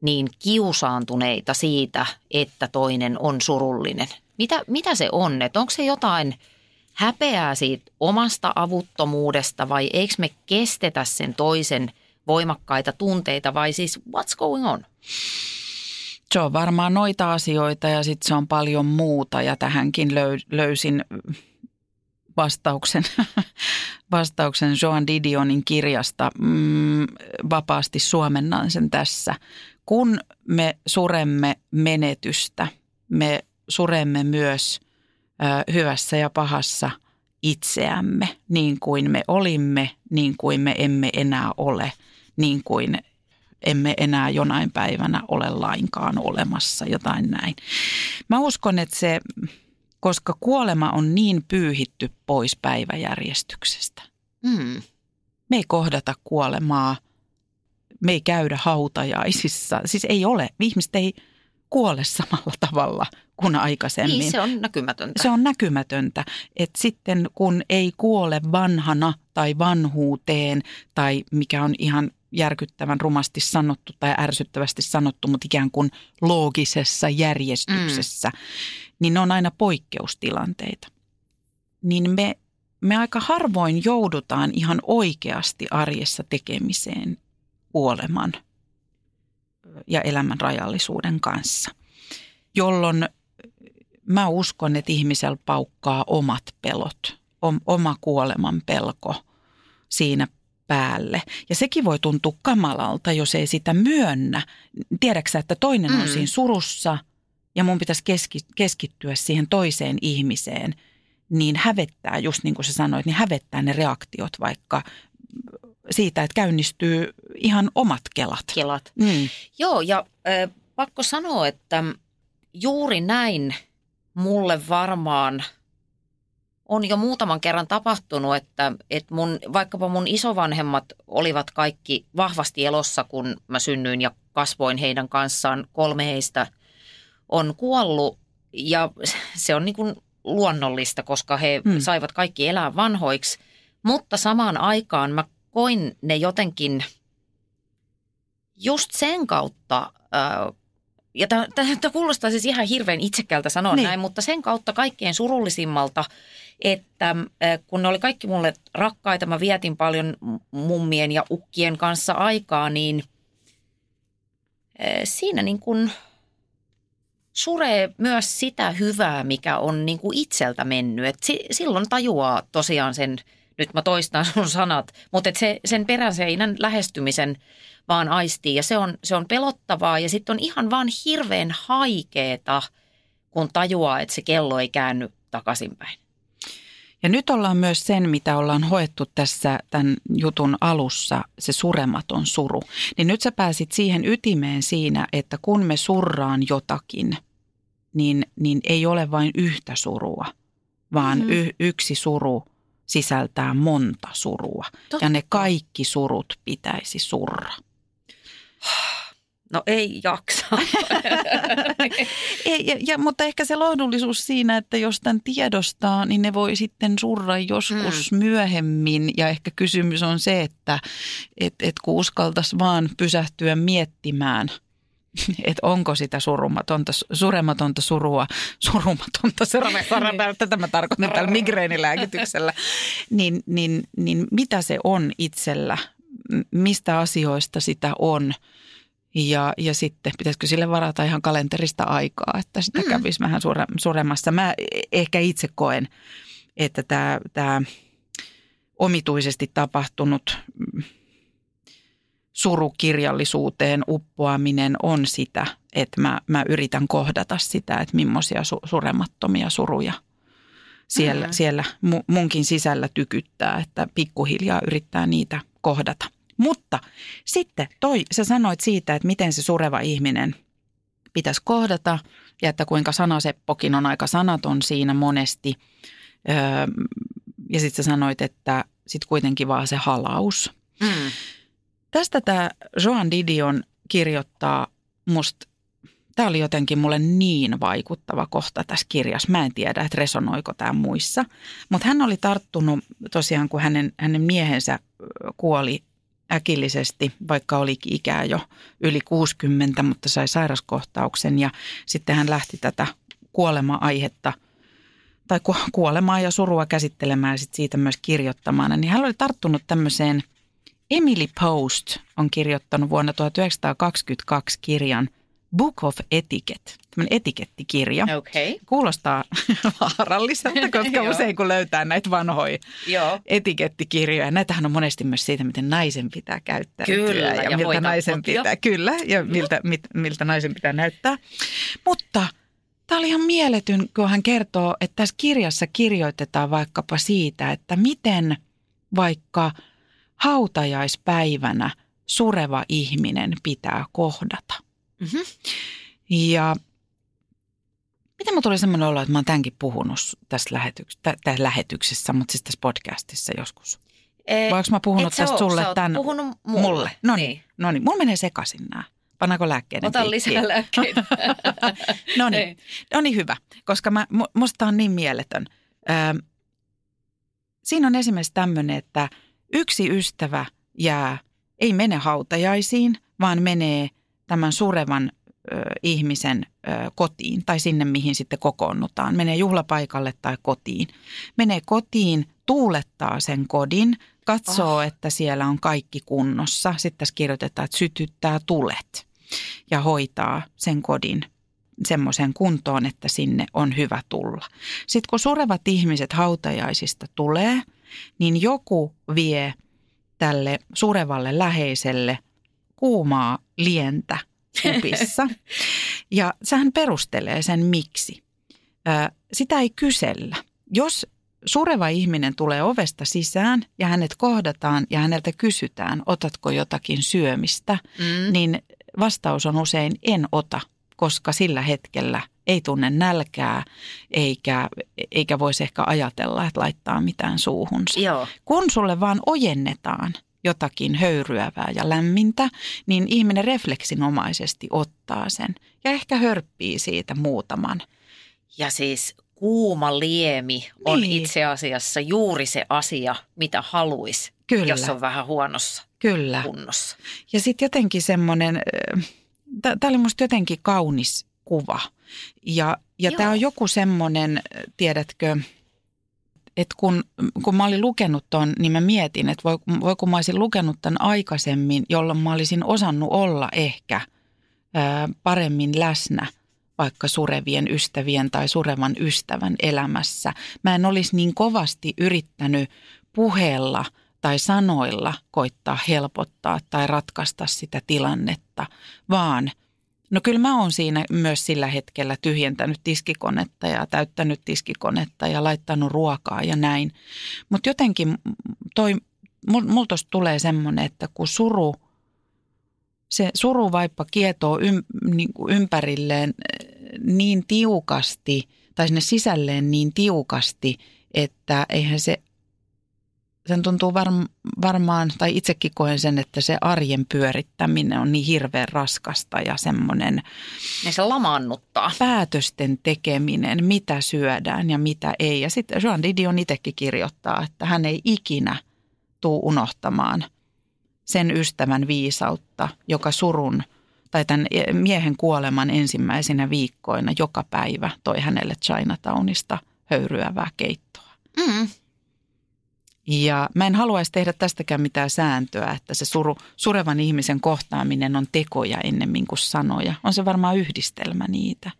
niin kiusaantuneita siitä, että toinen on surullinen? Mitä, mitä se on? Että onko se jotain häpeää siitä omasta avuttomuudesta vai eikö me kestetä sen toisen voimakkaita tunteita vai siis what's going on? Se on varmaan noita asioita ja sitten se on paljon muuta ja tähänkin löysin vastauksen, vastauksen Joan Didionin kirjasta. Mm, vapaasti suomennan sen tässä. Kun me suremme menetystä, me suremme myös ö, hyvässä ja pahassa itseämme, niin kuin me olimme, niin kuin me emme enää ole, niin kuin emme enää jonain päivänä ole lainkaan olemassa, jotain näin. Mä uskon, että se, koska kuolema on niin pyyhitty pois päiväjärjestyksestä. Mm. Me ei kohdata kuolemaa, me ei käydä hautajaisissa. Siis ei ole, ihmiset ei kuole samalla tavalla kuin aikaisemmin. Niin, se on näkymätöntä. Se on näkymätöntä, että sitten kun ei kuole vanhana tai vanhuuteen tai mikä on ihan järkyttävän rumasti sanottu tai ärsyttävästi sanottu, mutta ikään kuin loogisessa järjestyksessä, mm. niin ne on aina poikkeustilanteita. Niin me, me aika harvoin joudutaan ihan oikeasti arjessa tekemiseen kuoleman ja elämän rajallisuuden kanssa, jolloin mä uskon, että ihmisellä paukkaa omat pelot, oma kuoleman pelko siinä päälle. Ja sekin voi tuntua kamalalta, jos ei sitä myönnä. Tiedäksä, että toinen on mm. siinä surussa ja mun pitäisi keski, keskittyä siihen toiseen ihmiseen, niin hävettää, just niin kuin sä sanoit, niin hävettää ne reaktiot vaikka siitä, että käynnistyy ihan omat kelat. Kelat. Mm. Joo, ja äh, pakko sanoa, että juuri näin mulle varmaan – on jo muutaman kerran tapahtunut, että, että mun, vaikkapa mun isovanhemmat olivat kaikki vahvasti elossa, kun mä synnyin ja kasvoin heidän kanssaan. Kolme heistä on kuollut ja se on niin kuin luonnollista, koska he hmm. saivat kaikki elää vanhoiksi. Mutta samaan aikaan mä koin ne jotenkin just sen kautta äh, ja tämä kuulostaa siis ihan hirveän itsekkäältä sanoa niin. näin, mutta sen kautta kaikkein surullisimmalta, että kun ne oli kaikki mulle rakkaita, mä vietin paljon mummien ja ukkien kanssa aikaa, niin siinä niin kuin suree myös sitä hyvää, mikä on niin kuin itseltä mennyt. Et silloin tajuaa tosiaan sen, nyt mä toistan sun sanat, mutta et se, sen peräseinän lähestymisen – vaan aistii. Ja se on, se on pelottavaa ja sitten on ihan vaan hirveän haikeeta, kun tajuaa, että se kello ei käänny takaisinpäin. Ja nyt ollaan myös sen, mitä ollaan hoettu tässä tämän jutun alussa, se surematon suru. Niin nyt sä pääsit siihen ytimeen siinä, että kun me surraan jotakin, niin, niin ei ole vain yhtä surua, vaan mm-hmm. y- yksi suru sisältää monta surua. Totta. Ja ne kaikki surut pitäisi surra. No ei jaksa. ei, ja, ja, mutta ehkä se lohdullisuus siinä, että jos tämän tiedostaa, niin ne voi sitten surra joskus mm. myöhemmin. Ja ehkä kysymys on se, että et, et kun uskaltaisi vaan pysähtyä miettimään – että onko sitä surumatonta, surematonta surua, surumatonta, niin. tätä mä tarkoitan tällä migreenilääkityksellä, niin, niin, niin mitä se on itsellä mistä asioista sitä on. Ja, ja sitten pitäisikö sille varata ihan kalenterista aikaa, että sitä Mm. kävisi vähän sure, suremassa. Mä ehkä itse koen, että tämä, tämä omituisesti tapahtunut mm, surukirjallisuuteen uppoaminen on sitä, että mä, mä yritän kohdata sitä, että millaisia su, suremattomia suruja siellä, Mm. siellä mu- munkin sisällä tykyttää, että pikkuhiljaa yrittää niitä kohdata. Mutta sitten toi, sä sanoit siitä, että miten se sureva ihminen pitäisi kohdata ja että kuinka sanaseppokin on aika sanaton siinä monesti. Öö, ja sitten sä sanoit, että sitten kuitenkin vaan se halaus. Mm. Tästä tämä Joan Didion kirjoittaa musta, tämä oli jotenkin mulle niin vaikuttava kohta tässä kirjassa. Mä en tiedä, että resonoiko tämä muissa. Mutta hän oli tarttunut tosiaan, kun hänen, hänen miehensä kuoli äkillisesti, vaikka olikin ikää jo yli 60, mutta sai sairaskohtauksen. Ja sitten hän lähti tätä kuolema-aihetta tai ku- kuolemaa ja surua käsittelemään ja sit siitä myös kirjoittamaan. Niin hän oli tarttunut tämmöiseen Emily Post on kirjoittanut vuonna 1922 kirjan Book of Etiquette, tämmöinen etikettikirja. Okay. Kuulostaa vaaralliselta, koska usein kun löytää näitä vanhoja Joo. etikettikirjoja, näitähän on monesti myös siitä, miten naisen pitää käyttäytyä Kyllä, ja, ja miltä naisen pitää, kyllä, ja miltä, mit, miltä naisen pitää näyttää. Mutta tämä oli ihan mieletyn, kun hän kertoo, että tässä kirjassa kirjoitetaan vaikkapa siitä, että miten vaikka hautajaispäivänä sureva ihminen pitää kohdata. Mhm. Ja miten mulla tuli semmoinen olo, että mä oon tämänkin puhunut tässä, lähetyks- tä- tässä lähetyksessä, mutta siis tässä podcastissa joskus. Eh, Vai onko mä puhunut tästä oo, sulle tämän? puhunut mulle. mulle. No niin, no niin. Mulla menee sekaisin nämä. Pannaanko lääkkeiden Ota piikkiin? lisää lääkkeitä. No niin, Ei. no niin hyvä, koska mä, mu- musta on niin mieletön. Ö, siinä on esimerkiksi tämmöinen, että yksi ystävä jää, ei mene hautajaisiin, vaan menee tämän surevan ö, ihmisen ö, kotiin tai sinne, mihin sitten kokoonnutaan. Menee juhlapaikalle tai kotiin. Menee kotiin, tuulettaa sen kodin, katsoo, Oh. että siellä on kaikki kunnossa. Sitten tässä kirjoitetaan, että sytyttää tulet ja hoitaa sen kodin semmoiseen kuntoon, että sinne on hyvä tulla. Sitten kun surevat ihmiset hautajaisista tulee, niin joku vie tälle surevalle läheiselle kuumaa lientä kupissa. ja sehän perustelee sen miksi. Sitä ei kysellä. Jos sureva ihminen tulee ovesta sisään ja hänet kohdataan ja häneltä kysytään, otatko jotakin syömistä, Mm. niin vastaus on usein en ota, koska sillä hetkellä ei tunne nälkää eikä, eikä voisi ehkä ajatella, että laittaa mitään suuhunsa. Joo. Kun sulle vaan ojennetaan jotakin höyryävää ja lämmintä, niin ihminen refleksinomaisesti ottaa sen ja ehkä hörppii siitä muutaman. Ja siis kuuma liemi on Niin. itse asiassa juuri se asia, mitä haluaisi, Kyllä, jos on vähän huonossa kyllä. kunnossa. Ja sitten jotenkin semmoinen, tämä oli musta jotenkin kaunis kuva. Ja, ja tämä on joku semmoinen, äh, tiedätkö, että kun, kun mä olin lukenut ton, niin mä mietin, että voi, voi kun mä olisin lukenut tämän aikaisemmin, jolloin mä olisin osannut olla ehkä ää, paremmin läsnä vaikka surevien ystävien tai surevan ystävän elämässä. Mä en olisi niin kovasti yrittänyt puheella tai sanoilla koittaa helpottaa tai ratkaista sitä tilannetta, vaan no kyllä mä oon siinä myös sillä hetkellä tyhjentänyt tiskikonetta ja täyttänyt tiskikonetta ja laittanut ruokaa ja näin. Mutta jotenkin toi, mul, mul tosta tulee semmoinen, että kun suru, se suruvaippa kietoo ym, niin kuin ympärilleen eh, niin tiukasti tai sinne sisälleen niin tiukasti, että eihän se sen tuntuu varm, varmaan, tai itsekin koen sen, että se arjen pyörittäminen on niin hirveän raskasta ja semmoinen Ja se lamaannuttaa. päätösten tekeminen, mitä syödään ja mitä ei. Ja sitten Jean Didion itsekin kirjoittaa, että hän ei ikinä tuu unohtamaan sen ystävän viisautta, joka surun tai tämän miehen kuoleman ensimmäisinä viikkoina joka päivä toi hänelle Chinatownista höyryävää keittoa. Mm. Ja mä en haluaisi tehdä tästäkään mitään sääntöä, että se suru, surevan ihmisen kohtaaminen on tekoja ennemmin kuin sanoja. On se varmaan yhdistelmä niitä.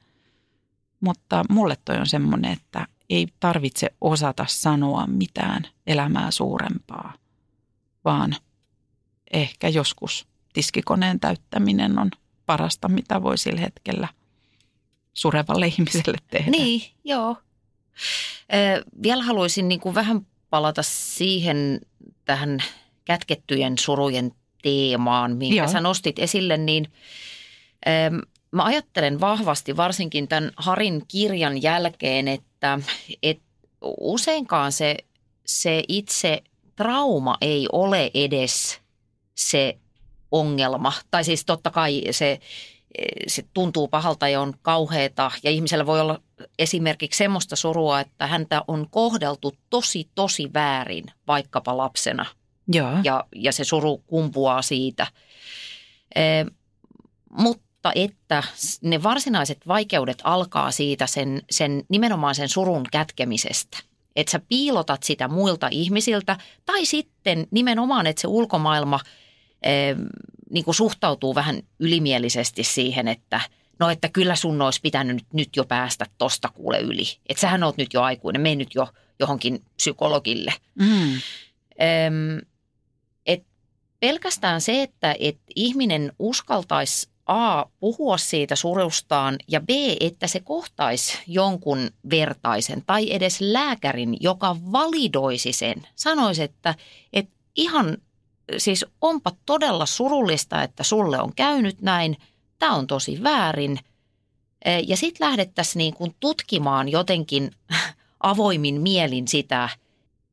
Mutta mulle toi on semmoinen, että ei tarvitse osata sanoa mitään elämää suurempaa, vaan ehkä joskus tiskikoneen täyttäminen on parasta, mitä voi sillä hetkellä surevalle ihmiselle tehdä. Niin, joo. Ö, vielä haluaisin niin kuin vähän palata siihen tähän kätkettyjen surujen teemaan, minkä Joo. sä nostit esille, niin ö, mä ajattelen vahvasti varsinkin tämän Harin kirjan jälkeen, että et useinkaan se, se itse trauma ei ole edes se ongelma. Tai siis totta kai se, se tuntuu pahalta ja on kauheata ja ihmisellä voi olla esimerkiksi semmoista surua, että häntä on kohdeltu tosi tosi väärin vaikkapa lapsena Joo. ja, ja se suru kumpuaa siitä. E, mutta että ne varsinaiset vaikeudet alkaa siitä sen, sen nimenomaan sen surun kätkemisestä. Että sä piilotat sitä muilta ihmisiltä tai sitten nimenomaan, että se ulkomaailma e, niin kuin suhtautuu vähän ylimielisesti siihen, että no että kyllä sun olisi pitänyt nyt, jo päästä tosta kuule yli. Että sähän oot nyt jo aikuinen, mene nyt jo johonkin psykologille. Mm. Öm, et pelkästään se, että et ihminen uskaltaisi A, puhua siitä surustaan ja B, että se kohtaisi jonkun vertaisen tai edes lääkärin, joka validoisi sen. Sanoisi, että, että ihan siis onpa todella surullista, että sulle on käynyt näin, tämä on tosi väärin. E, Ja sitten lähdettäisiin niin kuin tutkimaan jotenkin avoimin mielin sitä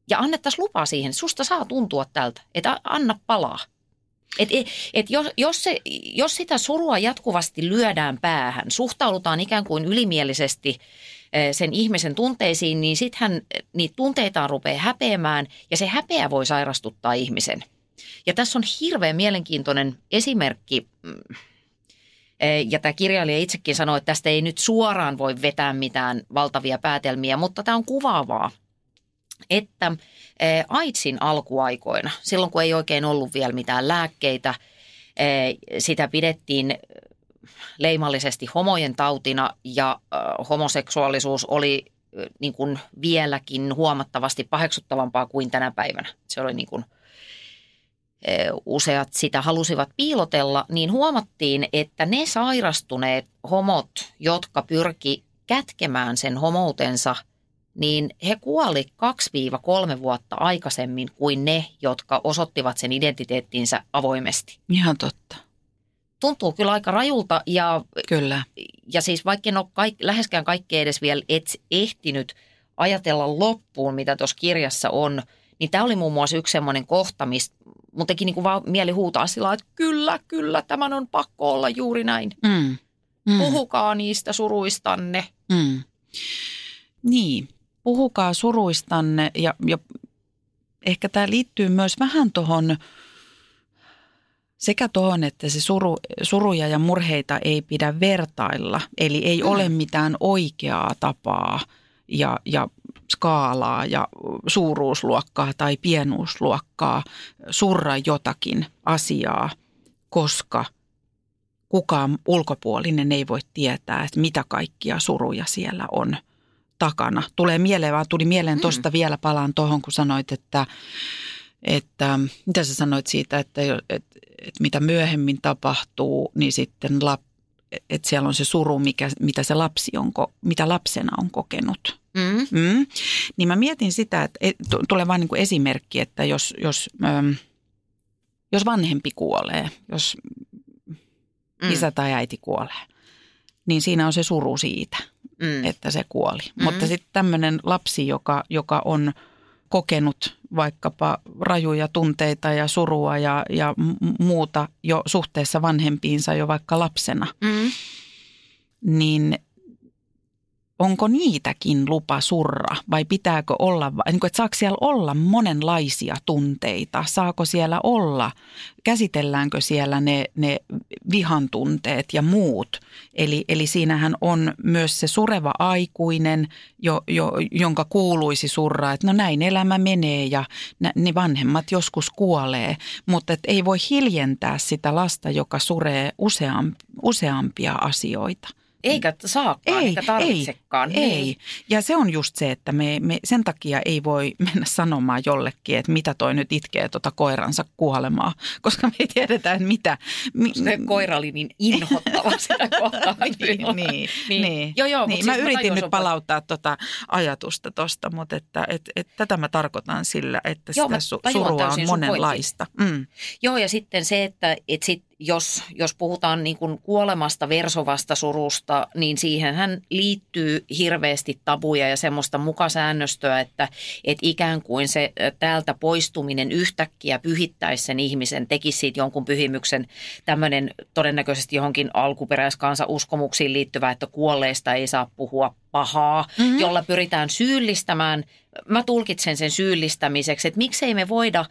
ja annettaisiin lupa siihen, että susta saa tuntua tältä, että anna palaa. Et, et, et jos, jos, se, jos sitä surua jatkuvasti lyödään päähän, suhtaudutaan ikään kuin ylimielisesti sen ihmisen tunteisiin, niin sittenhän niitä tunteitaan rupeaa häpeämään ja se häpeä voi sairastuttaa ihmisen. Ja tässä on hirveän mielenkiintoinen esimerkki, mm, ja tämä kirjailija itsekin sanoi, että tästä ei nyt suoraan voi vetää mitään valtavia päätelmiä, mutta tämä on kuvaavaa, että AIDSin alkuaikoina, silloin kun ei oikein ollut vielä mitään lääkkeitä, sitä pidettiin leimallisesti homojen tautina ja homoseksuaalisuus oli niin kuin vieläkin huomattavasti paheksuttavampaa kuin tänä päivänä. Se oli niin kuin, useat sitä halusivat piilotella, niin huomattiin, että ne sairastuneet homot, jotka pyrki kätkemään sen homoutensa, niin he kuoli 2-3 vuotta aikaisemmin kuin ne, jotka osoittivat sen identiteettinsä avoimesti. Ihan totta. Tuntuu kyllä aika rajulta ja Kyllä. ja siis vaikka en ole kaik, läheskään kaikkea edes vielä et ehtinyt ajatella loppuun, mitä tuossa kirjassa on, niin tämä oli muun muassa yksi semmoinen kohta, mistä mun teki niinku vaan mieli huutaa sillä että kyllä, kyllä, tämän on pakko olla juuri näin. Mm. Mm. Puhukaa niistä suruistanne. Mm. Niin, puhukaa suruistanne ja, ja ehkä tämä liittyy myös vähän tuohon sekä tuohon, että se suru, suruja ja murheita ei pidä vertailla. Eli ei mm. ole mitään oikeaa tapaa ja, ja skaalaa ja suuruusluokkaa tai pienuusluokkaa surra jotakin asiaa, koska kukaan ulkopuolinen ei voi tietää, että mitä kaikkia suruja siellä on takana. Tulee mieleen, vaan tuli mieleen tuosta mm. vielä palaan tuohon, kun sanoit, että, että mitä sä sanoit siitä, että, että, että mitä myöhemmin tapahtuu, niin sitten lap, että siellä on se suru, mikä, mitä se lapsi on, mitä lapsena on kokenut. Mm. Mm. Niin mä mietin sitä, että et- t- tulee vain niin kuin esimerkki, että jos, jos, ähm, jos vanhempi kuolee, jos Mm. isä tai äiti kuolee, niin siinä on se suru siitä, Mm. että se kuoli. Mm. Mutta sitten tämmöinen lapsi, joka, joka on kokenut vaikkapa rajuja tunteita ja surua ja, ja muuta jo suhteessa vanhempiinsa jo vaikka lapsena, Mm. niin onko niitäkin lupa surra vai pitääkö olla, niin kuin, että saako siellä olla monenlaisia tunteita, saako siellä olla, käsitelläänkö siellä ne, ne vihan tunteet ja muut. Eli, eli siinähän on myös se sureva aikuinen, jo, jo, jonka kuuluisi surraa, että no näin elämä menee ja ne vanhemmat joskus kuolee, mutta et ei voi hiljentää sitä lasta, joka suree useam, useampia asioita. Eikä saakaan, ei, eikä tarvitsekaan. Ei, ei. Ja se on just se, että me, me sen takia ei voi mennä sanomaan jollekin, että mitä toi nyt itkee tuota koiransa kuolemaa, koska me ei tiedetä, että mitä. Mi, se koira oli niin inhottava sitä kohtaa. niin, niin, niin, niin. Joo, joo, niin. Mä siis yritin mä nyt palauttaa tuota ajatusta tuosta, mutta että, et, et, tätä mä tarkoitan sillä, että joo, sitä su, surua on monenlaista. Mm. Joo, ja sitten se, että et sit, jos, jos puhutaan niin kuin kuolemasta versovasta surusta, niin siihen hän liittyy hirveästi tabuja ja semmoista mukasäännöstöä, että, että ikään kuin se täältä poistuminen yhtäkkiä pyhittäisi sen ihmisen, tekisi siitä jonkun pyhimyksen tämmöinen todennäköisesti johonkin alkuperäiskansa uskomuksiin liittyvä, että kuolleista ei saa puhua pahaa, mm-hmm. jolla pyritään syyllistämään. Mä tulkitsen sen syyllistämiseksi, että miksei me voida,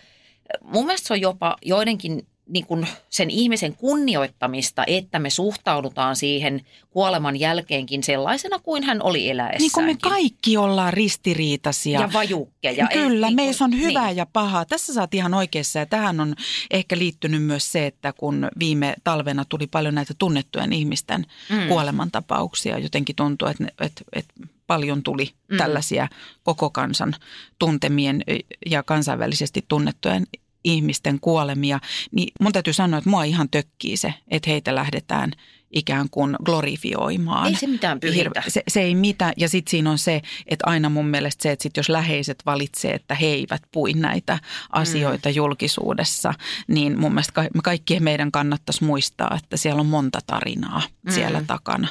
mun mielestä se on jopa joidenkin niin kuin sen ihmisen kunnioittamista, että me suhtaudutaan siihen kuoleman jälkeenkin sellaisena kuin hän oli eläessäänkin. Niin kuin me kaikki ollaan ristiriitaisia. Ja vajukkeja. Kyllä, niin meissä on hyvää niin. ja pahaa. Tässä saat ihan oikeassa ja tähän on ehkä liittynyt myös se, että kun viime talvena tuli paljon näitä tunnettujen ihmisten mm. kuolemantapauksia, jotenkin tuntuu, että, että, että paljon tuli mm. tällaisia koko kansan tuntemien ja kansainvälisesti tunnettujen ihmisten kuolemia, niin mun täytyy sanoa, että mua ihan tökkii se, että heitä lähdetään ikään kuin glorifioimaan. Ei se mitään pyhitä. Se, se ei mitään. Ja sitten siinä on se, että aina mun mielestä se, että sit jos läheiset valitsee, että he eivät pui näitä asioita mm. julkisuudessa, niin mun mielestä ka- kaikkien meidän kannattaisi muistaa, että siellä on monta tarinaa mm. siellä takana.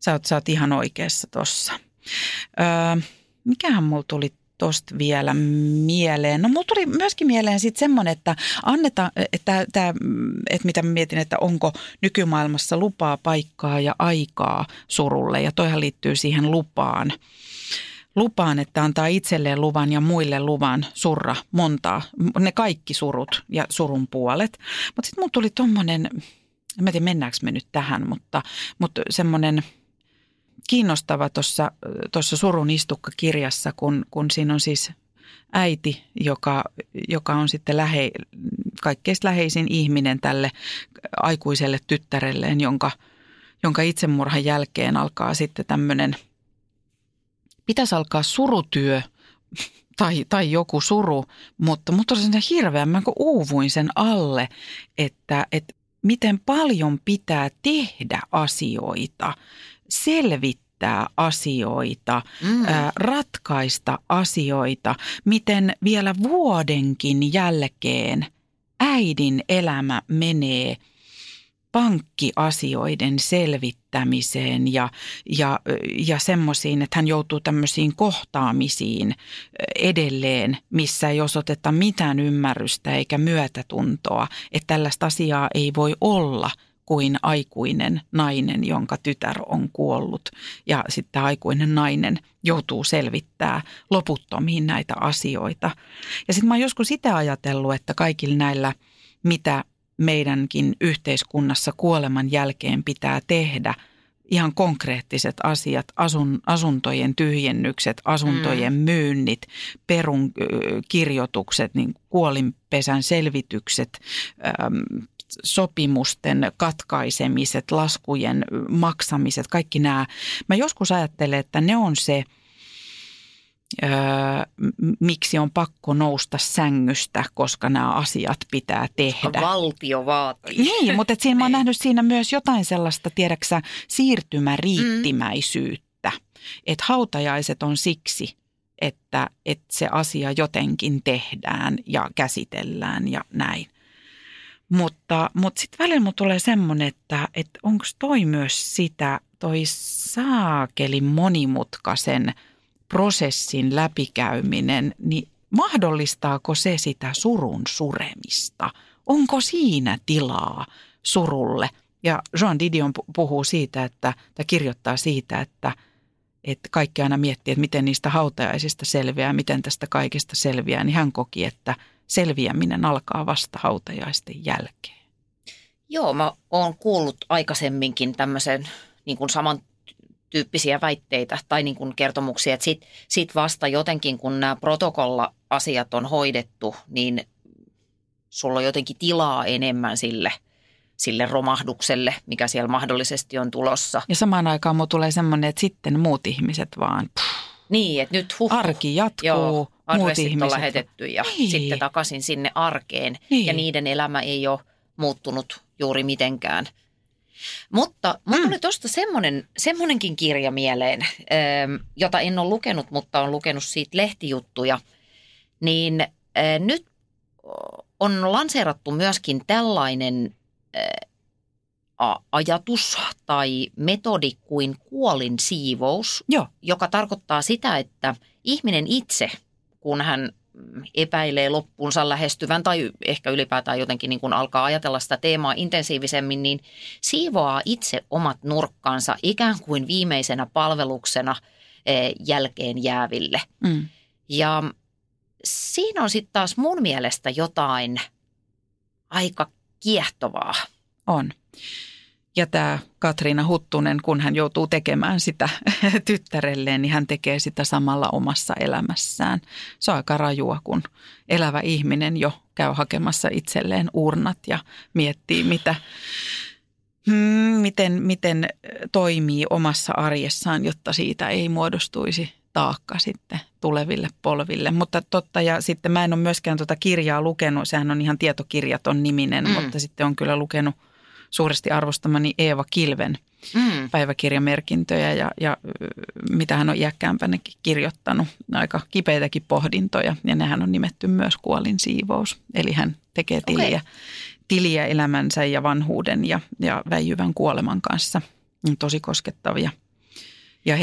Sä oot, sä oot ihan oikeassa tossa. Öö, mikähän mulla tuli tuosta vielä mieleen? No mulla tuli myöskin mieleen sitten semmoinen, että annetaan, että, että, että mitä mietin, että onko nykymaailmassa lupaa, paikkaa ja aikaa surulle. Ja toihan liittyy siihen lupaan. Lupaan, että antaa itselleen luvan ja muille luvan surra montaa, ne kaikki surut ja surun puolet. Mutta sitten mulla tuli tommonen, en tiedä mennäänkö me nyt tähän, mutta, mutta semmoinen – kiinnostava tuossa, Surun istukka-kirjassa, kun, kun siinä on siis äiti, joka, joka on sitten lähe, kaikkein läheisin ihminen tälle aikuiselle tyttärelleen, jonka, jonka itsemurhan jälkeen alkaa sitten tämmöinen, pitäisi alkaa surutyö tai, tai joku suru, mutta, mutta on se hirveän, mä uuvuin sen alle, että, että miten paljon pitää tehdä asioita selvittää asioita, mm. ää, ratkaista asioita, miten vielä vuodenkin jälkeen äidin elämä menee pankkiasioiden selvittämiseen ja, ja, ja semmoisiin, että hän joutuu tämmöisiin kohtaamisiin edelleen, missä ei osoiteta mitään ymmärrystä eikä myötätuntoa, että tällaista asiaa ei voi olla – kuin aikuinen nainen, jonka tytär on kuollut. Ja sitten aikuinen nainen joutuu selvittää loputtomiin näitä asioita. Ja sitten mä oon joskus sitä ajatellut, että kaikilla näillä, mitä meidänkin yhteiskunnassa kuoleman jälkeen pitää tehdä, ihan konkreettiset asiat, asun, asuntojen tyhjennykset, asuntojen mm. myynnit, perun kirjoitukset, niin kuolinpesän selvitykset, sopimusten katkaisemiset, laskujen maksamiset, kaikki nämä. Mä joskus ajattelen, että ne on se, öö, miksi on pakko nousta sängystä, koska nämä asiat pitää tehdä. Valtio vaatii. Niin, mutta et siinä mä oon niin. nähnyt siinä myös jotain sellaista, tiedäksä, siirtymäriittimäisyyttä. Mm. Että hautajaiset on siksi, että, että se asia jotenkin tehdään ja käsitellään ja näin. Mutta, mutta sitten välillä mulla tulee semmoinen, että, että onko toi myös sitä, toi saakeli monimutkaisen prosessin läpikäyminen, niin mahdollistaako se sitä surun suremista? Onko siinä tilaa surulle? Ja Jean Didion puhuu siitä, että, tai kirjoittaa siitä, että, että kaikki aina miettii, että miten niistä hautajaisista selviää, miten tästä kaikesta selviää, niin hän koki, että selviäminen alkaa vasta hautajaisten jälkeen. Joo, mä oon kuullut aikaisemminkin tämmöisen niin kuin samantyyppisiä väitteitä tai niin kuin kertomuksia, että sit, sit vasta jotenkin kun nämä protokolla-asiat on hoidettu, niin sulla on jotenkin tilaa enemmän sille, sille romahdukselle, mikä siellä mahdollisesti on tulossa. Ja samaan aikaan mulla tulee semmoinen, että sitten muut ihmiset vaan, pff, Niin, että nyt huh, arki jatkuu, Joo, muut adressit on ihmiset. lähetetty ja Niin. sitten takaisin sinne arkeen. Niin. Ja niiden elämä ei ole muuttunut juuri mitenkään. Mutta mulla tuli tuosta semmoinen, semmoinenkin kirja mieleen, ähm, jota en ole lukenut, mutta on lukenut siitä lehtijuttuja. Niin äh, nyt on lanseerattu myöskin tällainen ajatus tai metodi kuin kuolin siivous, Joo, joka tarkoittaa sitä, että ihminen itse, kun hän epäilee loppuunsa lähestyvän tai ehkä ylipäätään jotenkin niin kuin alkaa ajatella sitä teemaa intensiivisemmin, niin siivoaa itse omat nurkkansa ikään kuin viimeisenä palveluksena jälkeen jääville. mm. Ja siinä on sitten taas mun mielestä jotain aika kiehtovaa. on. Ja tämä Katriina Huttunen, kun hän joutuu tekemään sitä tyttärelleen, niin hän tekee sitä samalla omassa elämässään. Se on aika rajua, kun elävä ihminen jo käy hakemassa itselleen urnat ja miettii, mitä, hmm, miten, miten toimii omassa arjessaan, jotta siitä ei muodostuisi taakka sitten tuleville polville. Mutta totta, ja sitten mä en ole myöskään tuota kirjaa lukenut, sehän on ihan tietokirjaton niminen, Mm. mutta sitten on kyllä lukenut suuresti arvostamani Eeva Kilven Mm. päiväkirjamerkintöjä ja, ja mitä hän on iäkkäämpänäkin kirjoittanut, aika kipeitäkin pohdintoja ja nehän on nimetty myös kuolin siivous. Eli hän tekee tiliä, tiliä elämänsä ja vanhuuden ja, ja väijyvän kuoleman kanssa. Tosi koskettavia ja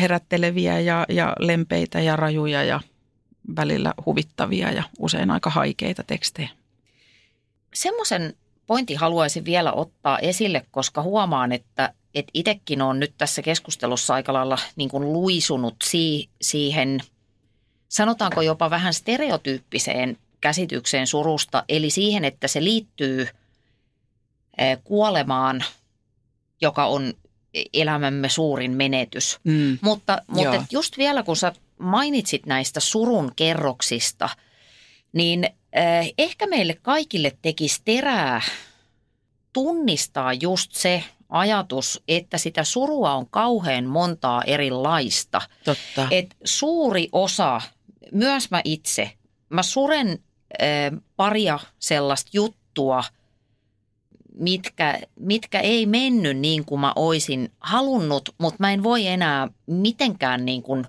herätteleviä ja, ja lempeitä ja rajuja ja välillä huvittavia ja usein aika haikeita tekstejä. Semmoisen pointin haluaisin vielä ottaa esille, koska huomaan, että et itsekin on nyt tässä keskustelussa aika lailla niin kuin luisunut si- siihen, sanotaanko jopa vähän stereotyyppiseen käsitykseen surusta, eli siihen, että se liittyy eh, kuolemaan, joka on elämämme suurin menetys. Mm. Mutta, mutta Joo. et just vielä kun sä mainitsit näistä surun kerroksista, niin äh, ehkä meille kaikille tekisi terää tunnistaa just se ajatus, että sitä surua on kauhean montaa erilaista. Totta. Et suuri osa, myös mä itse, mä suren äh, paria sellaista juttua, mitkä, mitkä ei mennyt niin kuin mä oisin halunnut, mutta mä en voi enää mitenkään niin kuin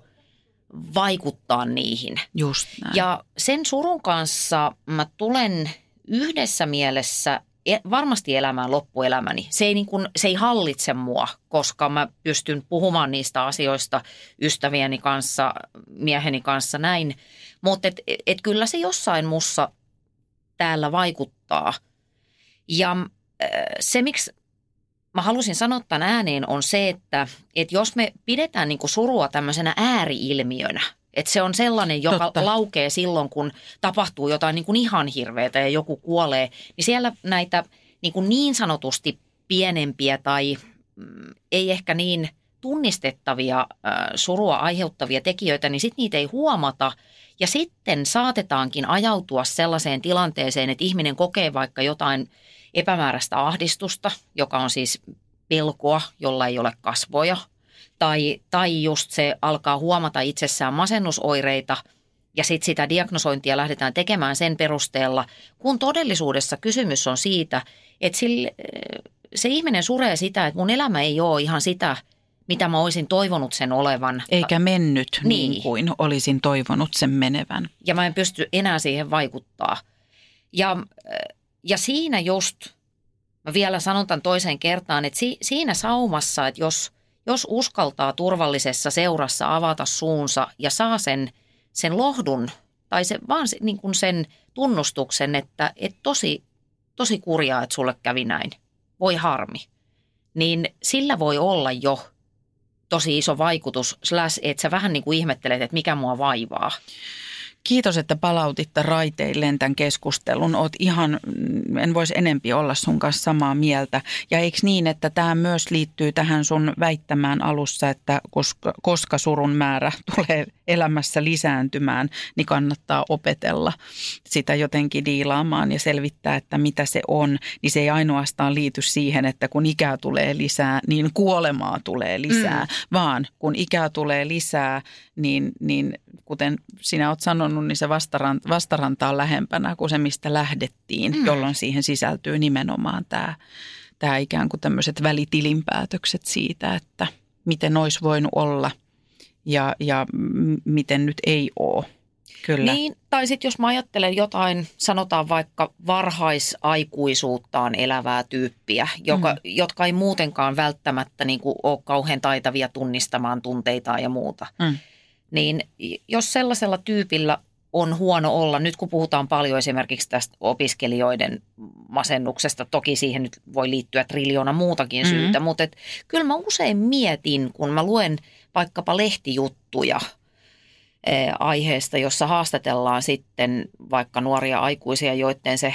vaikuttaa niihin. Just näin. Ja sen surun kanssa mä tulen yhdessä mielessä e- varmasti elämään loppuelämäni. Se ei, niin kuin, se ei hallitse mua, koska mä pystyn puhumaan niistä asioista ystävieni kanssa, mieheni kanssa näin. Mutta et, et kyllä se jossain mussa täällä vaikuttaa. Ja se, miksi mä halusin sanoa tämän ääneen, on se, että, että jos me pidetään niin kuin surua tämmöisenä ääriilmiönä, että se on sellainen, joka Totta. laukee silloin, kun tapahtuu jotain niin kuin ihan hirveätä ja joku kuolee, niin siellä näitä niin, kuin niin sanotusti pienempiä tai mm, ei ehkä niin tunnistettavia äh, surua aiheuttavia tekijöitä, niin sitten niitä ei huomata. Ja sitten saatetaankin ajautua sellaiseen tilanteeseen, että ihminen kokee vaikka jotain epämääräistä ahdistusta, joka on siis pelkoa, jolla ei ole kasvoja. Tai, tai just se alkaa huomata itsessään masennusoireita ja sitten sitä diagnosointia lähdetään tekemään sen perusteella, kun todellisuudessa kysymys on siitä, että sille, se ihminen suree sitä, että mun elämä ei ole ihan sitä, mitä mä olisin toivonut sen olevan. Eikä mennyt niin. Niin. kuin olisin toivonut sen menevän. ja mä en pysty enää siihen vaikuttaa. Ja, ja siinä just, mä vielä sanon tämän toiseen kertaan, että si, siinä saumassa, että jos, jos uskaltaa turvallisessa seurassa avata suunsa ja saa sen, sen lohdun tai se, vaan se, niin kuin sen tunnustuksen, että et tosi, tosi kurjaa, että sulle kävi näin, voi harmi, niin sillä voi olla jo tosi iso vaikutus, että sä vähän niin kuin ihmettelet, että mikä mua vaivaa. Kiitos, että palautitte raiteilleen tämän keskustelun. Oot ihan, mm, en voisi enempi olla sun kanssa samaa mieltä. Ja eikö niin, että tämä myös liittyy tähän sun väittämään alussa, että koska, koska surun määrä tulee elämässä lisääntymään, niin kannattaa opetella sitä jotenkin diilaamaan ja selvittää, että mitä se on. Niin se ei ainoastaan liity siihen, että kun ikää tulee lisää, niin kuolemaa tulee lisää, mm. vaan kun ikää tulee lisää, niin, niin kuten sinä olet sanonut, niin se vastaranta, vastaranta on lähempänä kuin se, mistä lähdettiin, mm. jolloin siihen sisältyy nimenomaan tämä, tämä ikään kuin tämmöiset välitilinpäätökset siitä, että miten olisi voinut olla ja, ja miten nyt ei ole. Kyllä. Niin, tai sitten jos mä ajattelen jotain, sanotaan vaikka varhaisaikuisuuttaan elävää tyyppiä, joka, mm. jotka ei muutenkaan välttämättä niin kuin ole kauhean taitavia tunnistamaan tunteitaan ja muuta. Mm niin jos sellaisella tyypillä on huono olla, nyt kun puhutaan paljon esimerkiksi tästä opiskelijoiden masennuksesta, toki siihen nyt voi liittyä triljoona muutakin mm-hmm. syytä, mutta et, kyllä mä usein mietin, kun mä luen vaikkapa lehtijuttuja eh, aiheesta, jossa haastatellaan sitten vaikka nuoria aikuisia, joiden se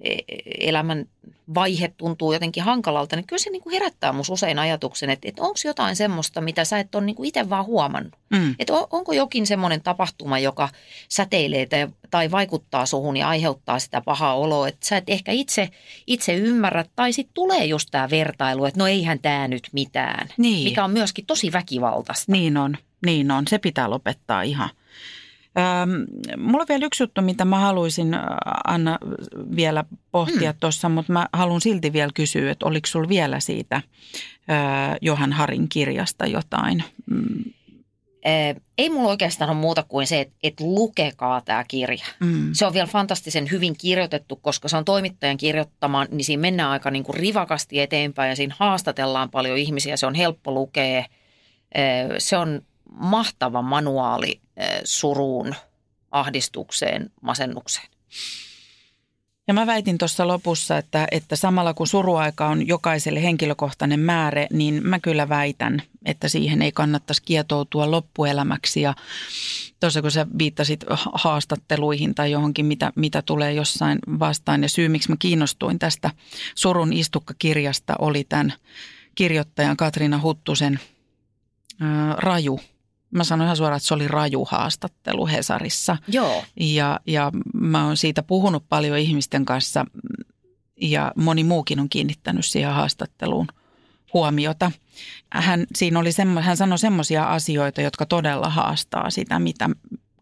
E, elämän vaihe tuntuu jotenkin hankalalta, niin kyllä se niin kuin herättää minussa usein ajatuksen, että, että onko jotain semmoista, mitä sä et ole niin kuin itse vaan huomannut. Mm. Että on, onko jokin semmoinen tapahtuma, joka säteilee tai, tai vaikuttaa suhun ja aiheuttaa sitä pahaa oloa, että sä et ehkä itse, itse ymmärrä. Tai sitten tulee just tämä vertailu, että no eihän tämä nyt mitään, niin. mikä on myöskin tosi väkivaltaista. Niin on, niin on. Se pitää lopettaa ihan. Ähm, mulla on vielä yksi juttu, mitä mä haluaisin Anna vielä pohtia hmm. tuossa, mutta mä haluan silti vielä kysyä, että oliko sulla vielä siitä äh, Johan Harin kirjasta jotain? Mm. Ei mulla oikeastaan ole muuta kuin se, että, että lukekaa tämä kirja. Mm. Se on vielä fantastisen hyvin kirjoitettu, koska se on toimittajan kirjoittamaan, niin siinä mennään aika niin kuin rivakasti eteenpäin ja siinä haastatellaan paljon ihmisiä. Se on helppo lukea. Se on mahtava manuaali eh, suruun, ahdistukseen, masennukseen. Ja mä väitin tuossa lopussa, että, että samalla kun suruaika on jokaiselle henkilökohtainen määrä, niin mä kyllä väitän, että siihen ei kannattaisi kietoutua loppuelämäksi. Ja tuossa kun sä viittasit haastatteluihin tai johonkin, mitä, mitä tulee jossain vastaan. Ja syy, miksi mä kiinnostuin tästä surun istukkakirjasta, oli tämän kirjoittajan Katriina Huttusen ää, raju Mä sanoin ihan suoraan, että se oli raju haastattelu Hesarissa. Joo. Ja, ja mä oon siitä puhunut paljon ihmisten kanssa ja moni muukin on kiinnittänyt siihen haastatteluun huomiota. Hän, siinä oli semmo, hän sanoi semmoisia asioita, jotka todella haastaa sitä, mitä,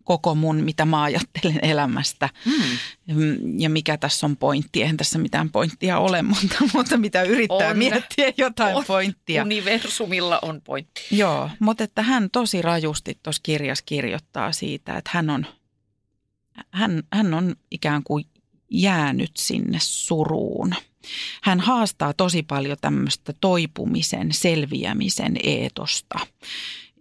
koko mun, mitä mä ajattelen elämästä mm. ja mikä tässä on pointti. Eihän tässä mitään pointtia ole, mutta, mutta mitä yrittää on, miettiä jotain on, pointtia. Universumilla on pointti. Joo, mutta että hän tosi rajusti tuossa kirjassa kirjoittaa siitä, että hän on, hän, hän on ikään kuin jäänyt sinne suruun. Hän haastaa tosi paljon tämmöistä toipumisen, selviämisen eetosta.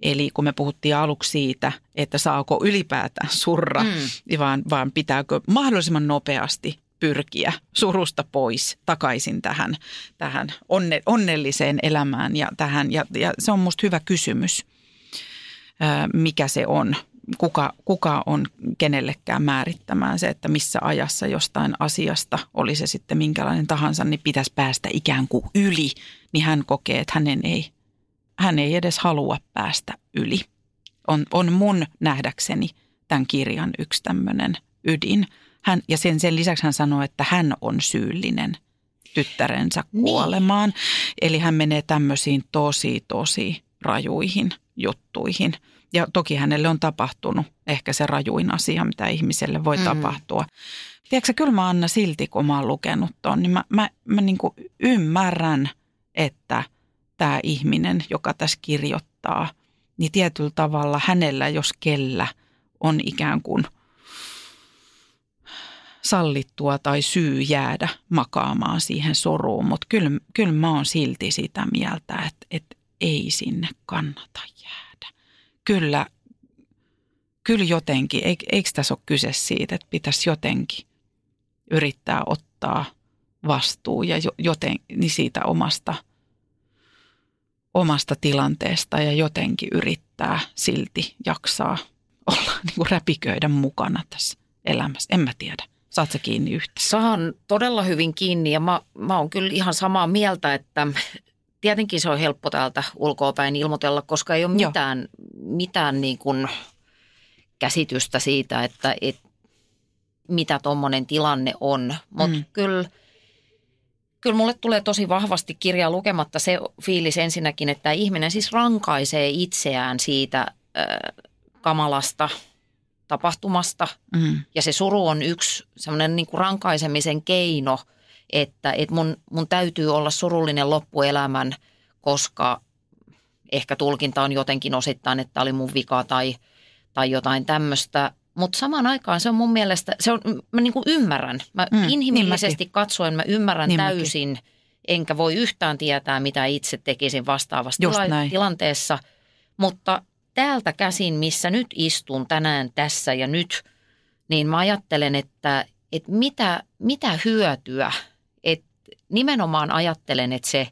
Eli kun me puhuttiin aluksi siitä, että saako ylipäätään surra, mm. Niin vaan, vaan pitääkö mahdollisimman nopeasti pyrkiä surusta pois takaisin tähän, tähän onne, onnelliseen elämään ja tähän. Ja, ja se on musta hyvä kysymys, mikä se on. Kuka, kuka on kenellekään määrittämään se, että missä ajassa jostain asiasta, oli se sitten minkälainen tahansa, niin pitäisi päästä ikään kuin yli, niin hän kokee, että hänen ei hän ei edes halua päästä yli. On, on mun nähdäkseni tämän kirjan yksi tämmöinen ydin. Hän, ja sen, sen lisäksi hän sanoo, että hän on syyllinen tyttärensä niin. kuolemaan. Niin. Eli hän menee tämmöisiin tosi, tosi rajuihin juttuihin. Ja toki hänelle on tapahtunut ehkä se rajuin asia, mitä ihmiselle voi mm. tapahtua. Tiedätkö, kyllä mä Anna silti, kun mä oon lukenut ton, niin mä, mä, mä niin ymmärrän, että – tämä ihminen, joka tässä kirjoittaa, niin tietyllä tavalla hänellä, jos kellä, on ikään kuin sallittua tai syy jäädä makaamaan siihen soruun. Mutta kyllä, kyllä mä oon silti sitä mieltä, että, että ei sinne kannata jäädä. Kyllä, kyllä jotenkin, eikö tässä ole kyse siitä, että pitäisi jotenkin yrittää ottaa vastuu ja joten, niin siitä omasta – omasta tilanteesta ja jotenkin yrittää silti jaksaa olla niin kuin räpiköidä mukana tässä elämässä. En mä tiedä. Saat sä kiinni yhtä? Saan todella hyvin kiinni ja mä, mä oon kyllä ihan samaa mieltä, että tietenkin se on helppo täältä ulkoapäin ilmoitella, koska ei ole Joo. mitään, mitään niin kuin käsitystä siitä, että et, mitä tuommoinen tilanne on. Mutta mm. kyllä, kyllä mulle tulee tosi vahvasti kirjaa lukematta se fiilis ensinnäkin, että ihminen siis rankaisee itseään siitä äh, kamalasta tapahtumasta – Mm. ja se suru on yksi semmoinen niin kuin rankaisemisen keino, että, että mun, mun täytyy olla surullinen loppuelämän, koska ehkä tulkinta on jotenkin osittain, että tämä oli mun vika tai, tai jotain tämmöistä. Mutta samaan aikaan se on mun mielestä, se on, mä niin kuin ymmärrän. Mä Mm, niin inhimillisesti mäkin. katsoen mä ymmärrän Niin niin mäkin. täysin, enkä voi yhtään tietää, mitä itse tekisin vastaavassa tila- tilanteessa. Mutta täältä käsin, missä nyt istun tänään tässä ja nyt, niin mä ajattelen, että, että mitä, mitä hyötyä, että nimenomaan ajattelen, että se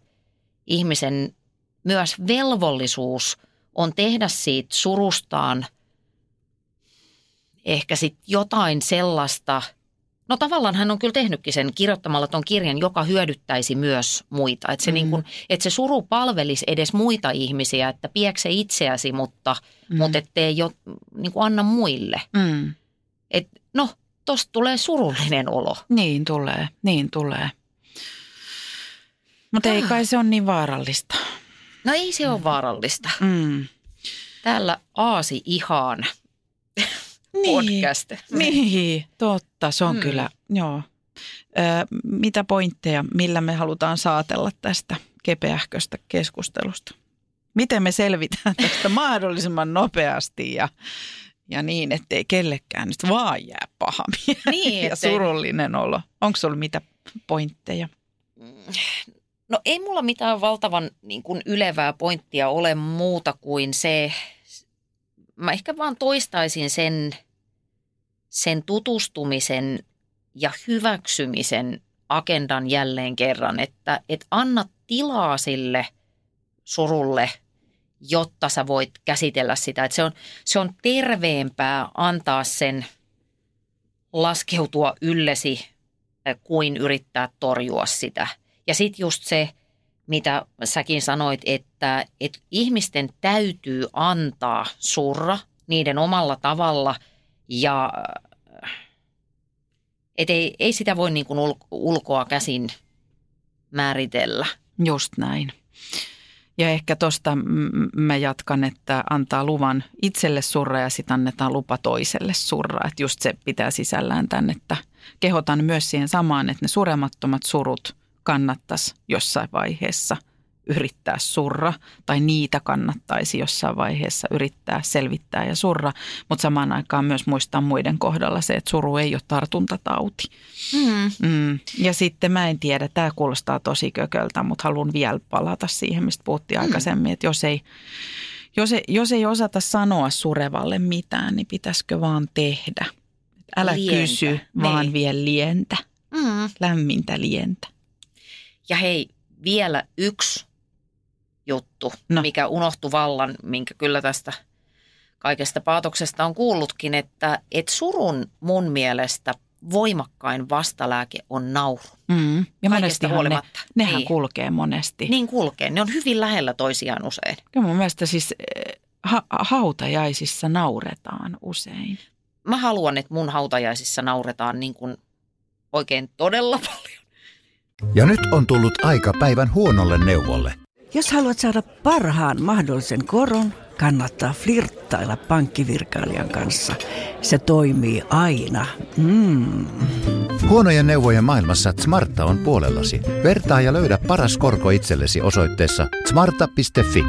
ihmisen myös velvollisuus on tehdä siitä surustaan ehkä sitten jotain sellaista, no tavallaan hän on kyllä tehnytkin sen kirjoittamalla tuon kirjan, joka hyödyttäisi myös muita. Että se, Mm. mm. niin kun, että se suru palvelisi edes muita ihmisiä, että piekse itseäsi, mutta, Mm. mm. mutta ettei jo niin kuin anna muille. Mm. Et, no, tosta tulee surullinen olo. Niin tulee, niin tulee. Mutta ei kai se on niin vaarallista. No ei se ole vaarallista. Mm. Täällä Aasi ihan podcast. Niin, totta, se on Mm. kyllä, joo. Ö, mitä pointteja, millä me halutaan saatella tästä kepeähköstä keskustelusta? Miten me selvitään tästä mahdollisimman nopeasti ja, ja niin, ettei kellekään nyt vaan jää paha Niin, ja ettei- surullinen olo. Onko sulla mitä pointteja? No ei mulla mitään valtavan niin kuin ylevää pointtia ole muuta kuin se, mä ehkä vaan toistaisin sen, sen tutustumisen ja hyväksymisen agendan jälleen kerran, että et anna tilaa sille surulle, jotta sä voit käsitellä sitä. Se, on, se on terveempää antaa sen laskeutua yllesi kuin yrittää torjua sitä. Ja sitten just se, mitä säkin sanoit, että, että ihmisten täytyy antaa surra niiden omalla tavalla ja et ei, ei sitä voi niin kuin ul- ulkoa käsin määritellä. Just näin. Ja ehkä tuosta mä jatkan, että antaa luvan itselle surra ja sitten annetaan lupa toiselle surra. Että just se pitää sisällään tämän, että kehotan myös siihen samaan, että ne suremattomat surut kannattaisi jossain vaiheessa yrittää surra tai niitä kannattaisi jossain vaiheessa yrittää selvittää ja surra, mutta samaan aikaan myös muistaa muiden kohdalla se, että suru ei ole tartuntatauti. Mm. Mm. Ja sitten mä en tiedä, tämä kuulostaa tosi kököltä, mutta haluan vielä palata siihen, mistä puhuttiin mm. aikaisemmin, että jos ei, jos, ei, jos ei osata sanoa surevalle mitään, niin pitäisikö vaan tehdä. Älä Lientä, kysy, vaan niin. vie lientä, Mm. lämmintä lientä. Ja hei, vielä yksi juttu, No. mikä unohtui vallan, minkä kyllä tästä kaikesta paatoksesta on kuullutkin, että et surun mun mielestä voimakkain vastalääke on nauru. Mm. Ja Kaikesta monestihan ne, huolimatta. nehän Niin. kulkee monesti. Niin kulkee, ne on hyvin lähellä toisiaan usein. Kyllä mun mielestä siis eh, ha- hautajaisissa nauretaan usein. Mä haluan, että mun hautajaisissa nauretaan niin kuin oikein todella paljon. Ja nyt on tullut aika päivän huonolle neuvolle. Jos haluat saada parhaan mahdollisen koron, kannattaa flirttailla pankkivirkailijan kanssa. Se toimii aina. Mm. Huonojen neuvojen maailmassa Smarta on puolellasi. Vertaa ja löydä paras korko itsellesi osoitteessa smarta.fi.